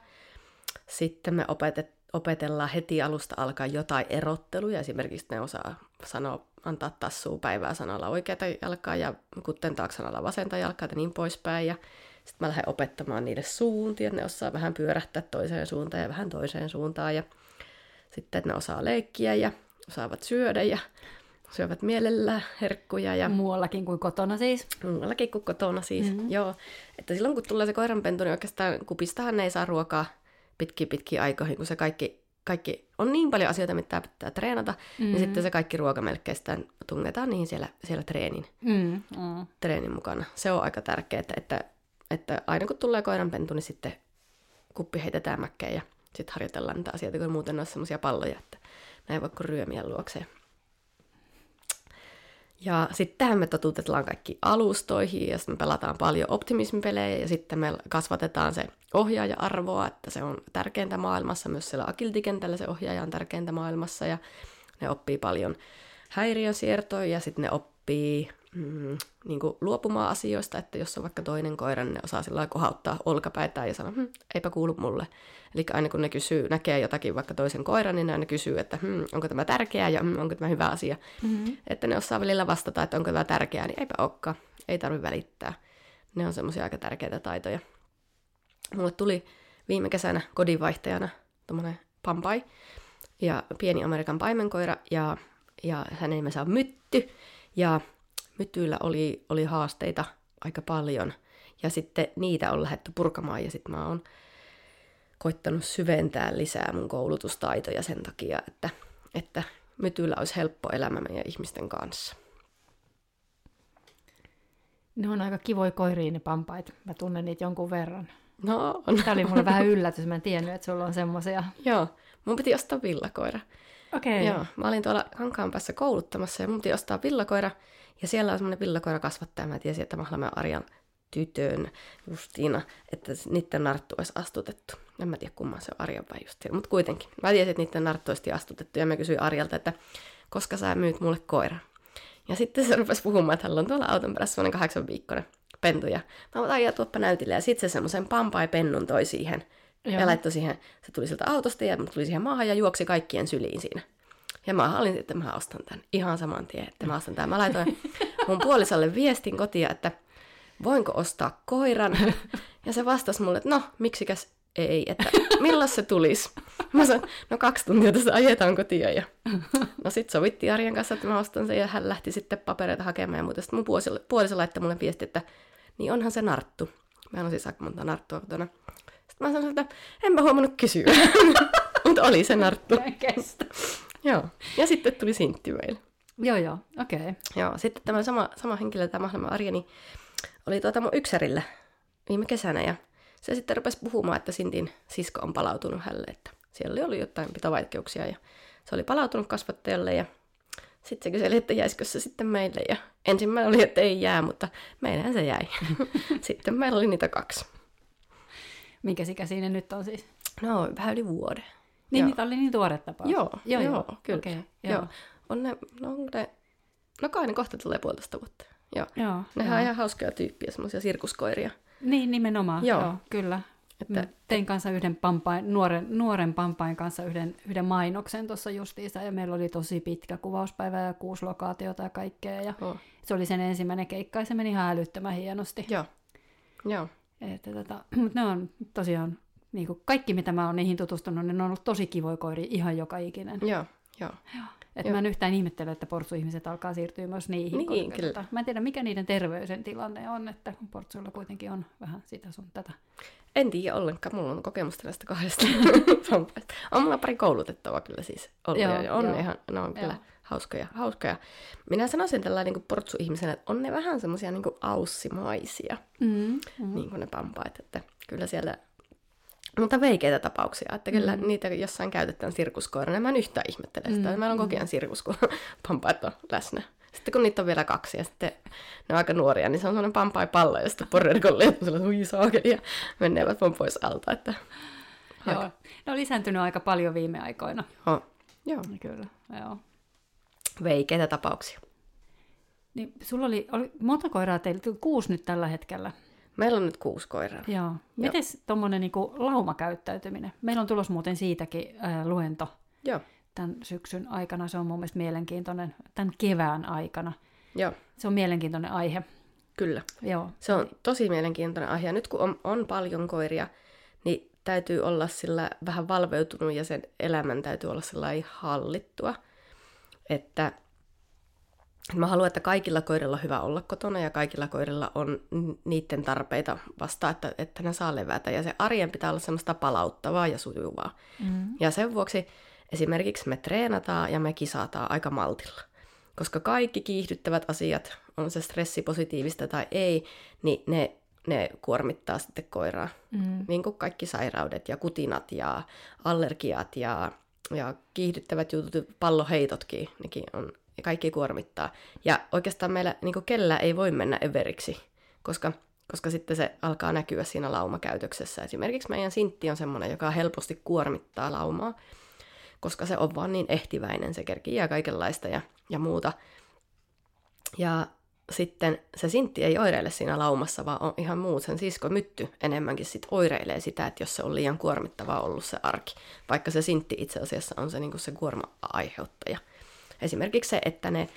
sitten me opetet, opetellaan heti alusta alkaa jotain erotteluja. Esimerkiksi ne osaa sanoa, antaa tassua päivää sanalla oikeata jalkaa ja kuttentaa sanalla vasenta jalkaa ja niin poispäin. Ja sitten mä lähden opettamaan niille suuntia, ne osaa vähän pyörähtää toiseen suuntaan ja vähän toiseen suuntaan. Ja sitten ne osaa leikkiä ja osaavat syödä ja syövät mielellään herkkuja. Ja Muuallakin kuin kotona siis. muuallakin kuin kotona siis, mm-hmm. joo. Että silloin kun tulee se koiranpentu, niin oikeastaan kupistahan ne ei saa ruokaa pitki pitki aikoihin, kun se kaikki, kaikki on niin paljon asioita, mitä pitää treenata, mm-hmm. niin sitten se kaikki ruoka melkein tungetaan niihin siellä, siellä treenin, Mm, mm. treenin mukana. Se on aika tärkeää, että, että, että aina kun tulee koiranpentu, niin sitten kuppi heitetään mäkkeen ja sitten harjoitellaan niitä asioita, kun muuten ne on semmoisia palloja, että näin voi kuin ryömiä luokseen. Ja sitten me totutetaan kaikki alustoihin ja sitten me pelataan paljon optimismipelejä ja sitten me kasvatetaan se ohjaaja-arvoa, että se on tärkeintä maailmassa, myös siellä akiltikentällä se ohjaaja on tärkeintä maailmassa ja ne oppii paljon häiriönsiirtoja ja sitten ne oppii mm, niin kuin luopumaan asioista, että jos on vaikka toinen koira, niin ne osaa sillä kohauttaa olkapäitään ja sanoa, hm, eipä kuulu mulle. Eli aina kun ne kysyy, näkee jotakin vaikka toisen koiran, niin ne aina kysyy, että hm, onko tämä tärkeää ja hm, onko tämä hyvä asia. Mm-hmm. Että ne osaa välillä vastata, että onko tämä tärkeää, niin eipä olekaan. Ei tarvitse välittää. Ne on semmoisia aika tärkeitä taitoja. Mulle tuli viime kesänä kodinvaihtajana tommonen pampai ja pieni Amerikan paimenkoira ja, ja hänen nimensä on Mytty. Ja Mytyllä oli, oli haasteita aika paljon ja sitten niitä on lähdetty purkamaan ja sitten mä oon koittanut syventää lisää mun koulutustaitoja sen takia, että, että Mytyllä olisi helppo elämä meidän ihmisten kanssa. Ne on aika kivoja koiriin ne pampait. Mä tunnen niitä jonkun verran. No, on. Tämä oli mulle vähän yllätys. Mä en tiennyt, että sulla on semmoisia. Joo, mun piti ostaa villakoira. Okei. Joo, mä olin tuolla Hankaan päässä kouluttamassa ja mun piti ostaa villakoira. Ja siellä on semmoinen villakoira kasvattaja. Mä tiesin, että Mahlamäen Arjan tytön Justiina, että niiden narttu olisi astutettu. En mä tiedä kumman se on Arjan vai Justiina, mutta kuitenkin. Mä tiesin, että niiden narttu olisi astutettu ja mä kysyin Arjalta, että koska sä myyt mulle koira. Ja sitten se rupesi puhumaan, että hänellä on tuolla auton perässä semmoinen kahdeksan viikkoinen pentu. Ja mä otan ja tuoppa näytille. Ja sitten se semmoisen pampai-pennun toi siihen. Joo. Ja laittoi siihen, se tuli sieltä autosta ja tuli siihen maahan ja juoksi kaikkien syliin siinä. Ja mä olin, että mä ostan tämän ihan saman tien, että mä ostan tämän. Mä laitoin mun puolisolle viestin kotia, että voinko ostaa koiran. Ja se vastasi mulle, että no, miksikäs ei, että milloin se tulisi. Mä sanoin, no kaksi tuntia tässä ajetaan kotia. Ja... No sit sovittiin Arjan kanssa, että mä ostan sen ja hän lähti sitten papereita hakemaan ja muuta. Sitten mun puoliso, puoliso laittoi mulle viesti, että niin onhan se narttu. Mä on siis aika monta narttua kotona. Sitten mä sanoin, että enpä huomannut kysyä. [laughs] Mutta oli se narttu. Kestä. Joo. Ja sitten tuli sintti meille. Joo, joo. Okei. Okay. Joo. Sitten tämä sama, sama henkilö, tämä Mahlama Arja, niin oli tuota mun yksärillä viime kesänä ja se sitten rupesi puhumaan, että Sintin sisko on palautunut hälle, että siellä oli ollut jotain pitovaikeuksia ja se oli palautunut kasvattajalle ja sitten se kyseli, että jäisikö se sitten meille ja ensimmäinen oli, että ei jää, mutta meillähän se jäi. [laughs] sitten meillä oli niitä kaksi. Minkä ikäisiä nyt on siis? No, vähän yli vuoden. Niin, Joo. niitä oli niin tuore tapaus. Joo, joo, joo kyllä. Okay, joo. joo. joo. On ne, no, on ne, no kai ne kohta tulee puolitoista vuotta. Joo. Joo, Nehän joo. on ihan hauskoja tyyppiä, semmoisia sirkuskoiria. Niin, nimenomaan. Joo. Joo, joo kyllä. Että- Että, Tein kanssa yhden pampain, nuoren, nuoren pampain kanssa yhden, yhden mainoksen tuossa justiinsa, ja meillä oli tosi pitkä kuvauspäivä ja kuusi lokaatiota ja kaikkea, ja Oh. se oli sen ensimmäinen keikka, ja se meni ihan älyttömän hienosti. Joo. Joo. Että tota, [clears throat] mutta ne on tosiaan, niin kuin kaikki mitä mä oon niihin tutustunut, niin ne on ollut tosi kivoja koiria ihan joka ikinen. Joo. Joo. Että Joo. mä en yhtään ihmettele, että portsuihmiset alkaa siirtyä myös niihin. Niin, koska kyllä. Tota, mä en tiedä, mikä niiden terveysen tilanne on, että portsuilla kuitenkin on vähän sitä sun tätä. En tiedä ollenkaan, mulla on kokemusta näistä kahdesta. [laughs] On mulla pari koulutettavaa kyllä siis ollut. Joo, ja on joo. ihan, ne on kyllä Joo. hauskoja, hauskoja. Minä sanoisin tällainen niin portsu-ihmisenä, että on ne vähän semmoisia niin aussimaisia, Mm, mm. niin kuin ne pampaat. Että kyllä siellä, mutta veikeitä tapauksia, että kyllä mm. niitä jossain käytetään sirkuskoirana. Mä en yhtään ihmettele sitä. Mm. Meillä on kokean sirkus, kun pampaat on läsnä. Sitten kun niitä on vielä kaksi ja sitten ne on aika nuoria, niin se on semmoinen pampai pallo ja sitten porrerkolle ja sellainen hui saakeli ja menneevät vaan pois alta. Että... Joo. Ne on lisääntynyt aika paljon viime aikoina. Joo. Joo. Kyllä, joo. Veikeitä tapauksia. Niin sulla oli, oli monta koiraa teillä? Kuusi nyt tällä hetkellä. Meillä on nyt kuusi koiraa. Joo. Mites tuommoinen niin laumakäyttäytyminen? Meillä on tulos muuten siitäkin ää, luento Joo. tämän syksyn aikana. Se on mun mielestä mielenkiintoinen, tämän kevään aikana. Joo, Se on mielenkiintoinen aihe. kyllä. Joo. Se on tosi mielenkiintoinen aihe. Ja nyt kun on, on paljon koiria, niin täytyy olla sillä vähän valveutunut ja sen elämän täytyy olla sillä hallittua. Että mä haluan, että kaikilla koirilla on hyvä olla kotona ja kaikilla koirilla on niiden tarpeita vasta, että, että ne saa levätä. Ja se arjen pitää olla semmoista palauttavaa ja sujuvaa. Mm. Ja sen vuoksi esimerkiksi me treenataan ja me kisataan aika maltilla. Koska kaikki kiihdyttävät asiat, on se stressi positiivista tai ei, niin ne, ne kuormittaa sitten koiraa. Mm. Niin kuin kaikki sairaudet ja kutinat ja allergiat ja, ja kiihdyttävät jutut, palloheitotkin, nekin on, ja kaikki kuormittaa. Ja oikeastaan meillä niin kellä ei voi mennä överiksi, koska, koska sitten se alkaa näkyä siinä laumakäytöksessä. Esimerkiksi meidän sintti on semmoinen, joka helposti kuormittaa laumaa, koska se on vaan niin ehtiväinen, se kerkii ja kaikenlaista ja, ja muuta. Ja sitten se sintti ei oireile siinä laumassa, vaan on ihan muut. Sen sisko mytty enemmänkin sit oireilee sitä, että jos se on liian kuormittavaa ollut se arki. Vaikka se sintti itse asiassa on se, niin se kuorma-aiheuttaja. Esimerkiksi se, että ne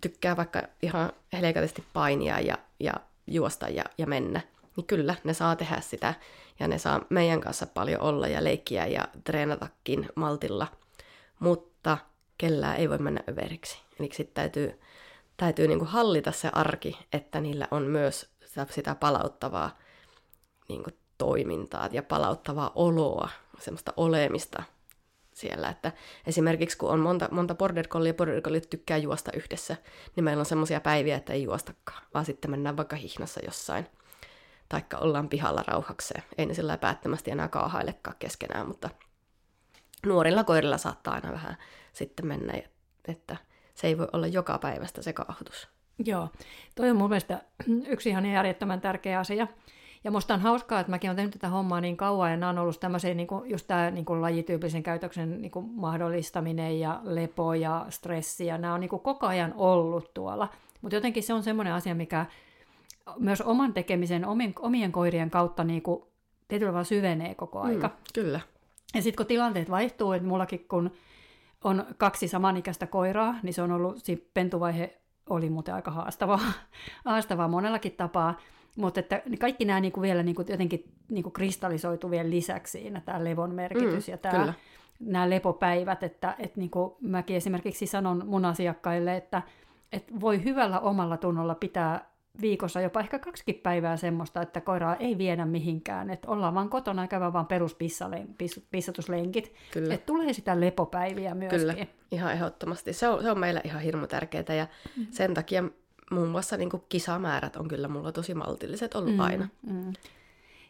tykkää vaikka ihan helekatisesti painia ja, ja juosta ja, ja mennä, niin kyllä ne saa tehdä sitä ja ne saa meidän kanssa paljon olla ja leikkiä ja treenatakin maltilla, mutta kellään ei voi mennä överiksi. Eli sitten täytyy, täytyy niinku hallita se arki, että niillä on myös sitä, sitä palauttavaa niinku toimintaa ja palauttavaa oloa, semmoista olemista siellä. Että esimerkiksi kun on monta, monta border collie ja border collie tykkää juosta yhdessä, niin meillä on semmoisia päiviä, että ei juostakaan, vaan sitten mennään vaikka hihnassa jossain. Taikka ollaan pihalla rauhakseen. Ei ne sillä päättömästi enää kaahailekaan keskenään, mutta nuorilla koirilla saattaa aina vähän sitten mennä, että se ei voi olla joka päivästä se kaahutus. Joo, toi on mun mielestä yksi ihan järjettömän tärkeä asia. Ja musta on hauskaa, että mäkin olen tehnyt tätä hommaa niin kauan, ja nämä on ollut tämmöisiä, niin kuin, just tämä niin kuin lajityypillisen käytöksen niin kuin mahdollistaminen ja lepo ja stressi, ja nämä on niin kuin koko ajan ollut tuolla. Mutta jotenkin se on semmoinen asia, mikä myös oman tekemisen, omien, omien koirien kautta niin kuin, tietyllä tavalla syvenee koko aika. Mm, kyllä. Ja sitten kun tilanteet vaihtuu, että mullakin kun on kaksi samanikäistä koiraa, niin se on ollut, siinä pentuvaihe oli muuten aika haastavaa, [laughs] haastavaa monellakin tapaa, mutta että kaikki nämä niin kuin vielä niin kuin jotenkin niin kuin kristallisoitu vielä lisäksi siinä, tämä levon merkitys mm, ja tämä, nämä lepopäivät, että, että niin kuin mäkin esimerkiksi sanon mun asiakkaille, että, että voi hyvällä omalla tunnolla pitää viikossa jopa ehkä kaksikin päivää semmoista, että koiraa ei viedä mihinkään, että ollaan vaan kotona ja käydään vaan peruspissatuslenkit, Kyllä. että tulee sitä lepopäiviä myöskin. Kyllä, ihan ehdottomasti. Se on, se on meillä ihan hirmu tärkeää ja mm-hmm. sen takia muun muassa niin kisamäärät on kyllä mulla tosi maltilliset ollut mm, aina. Mm.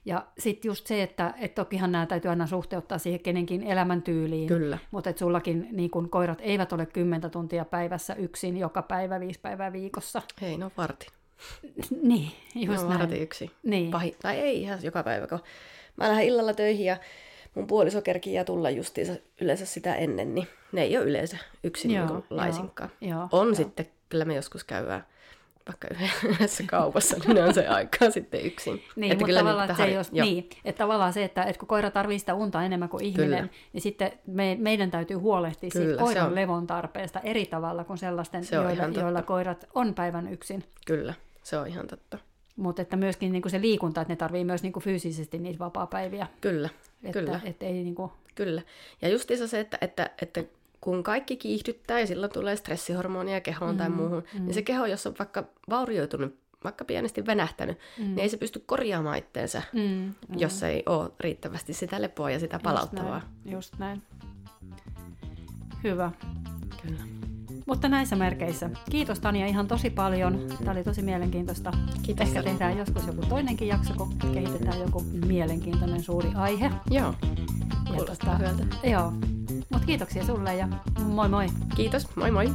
Ja sitten just se, että et tokihan nämä täytyy aina suhteuttaa siihen kenenkin elämäntyyliin. Kyllä. Mutta että sullakin niin kun koirat eivät ole kymmentä tuntia päivässä yksin joka päivä, viisi päivää viikossa. Ei, no varti. Niin, just no, näin. yksi. Niin. Pahi, tai ei ihan joka päivä, kun mä lähden illalla töihin ja mun puoliso kerkii ja tulla justiinsa yleensä sitä ennen, niin ne ei ole yleensä yksin joo, niin laisinkaan. Joo, on joo. sitten, kyllä me joskus käydään vaikka yhdessä kaupassa, niin ne on se aikaa sitten yksin. Niin, että mutta tavallaan, se jos, niin, että tavallaan se, että, että kun koira tarvitsee sitä unta enemmän kuin ihminen, kyllä. niin sitten me, meidän täytyy huolehtia kyllä, siitä koiran levon tarpeesta eri tavalla kuin sellaisten, joilla, joilla koirat on päivän yksin. Kyllä, se on ihan totta. Mutta että myöskin niin kuin se liikunta, että ne tarvii myös niin kuin fyysisesti niitä vapaa-päiviä. Kyllä, että, kyllä. Että ei niin kuin... Kyllä. Ja justiinsa se, että, että, että kun kaikki kiihdyttää ja silloin tulee stressihormonia kehoon mm, tai muuhun, mm. niin se keho, jos on vaikka vaurioitunut, vaikka pienesti venähtänyt, mm. niin ei se pysty korjaamaan itteensä, mm, mm. jos ei ole riittävästi sitä lepoa ja sitä palauttavaa. Just näin. Just näin. Hyvä. Kyllä. Mutta näissä merkeissä. Kiitos Tania ihan tosi paljon. Tämä oli tosi mielenkiintoista. Kiitos. Ehkä tehdään joskus joku toinenkin jakso, kun kehitetään joku mielenkiintoinen suuri aihe. Joo. Ja tota, Joo. Mutta kiitoksia sulle ja moi moi. Kiitos, moi moi.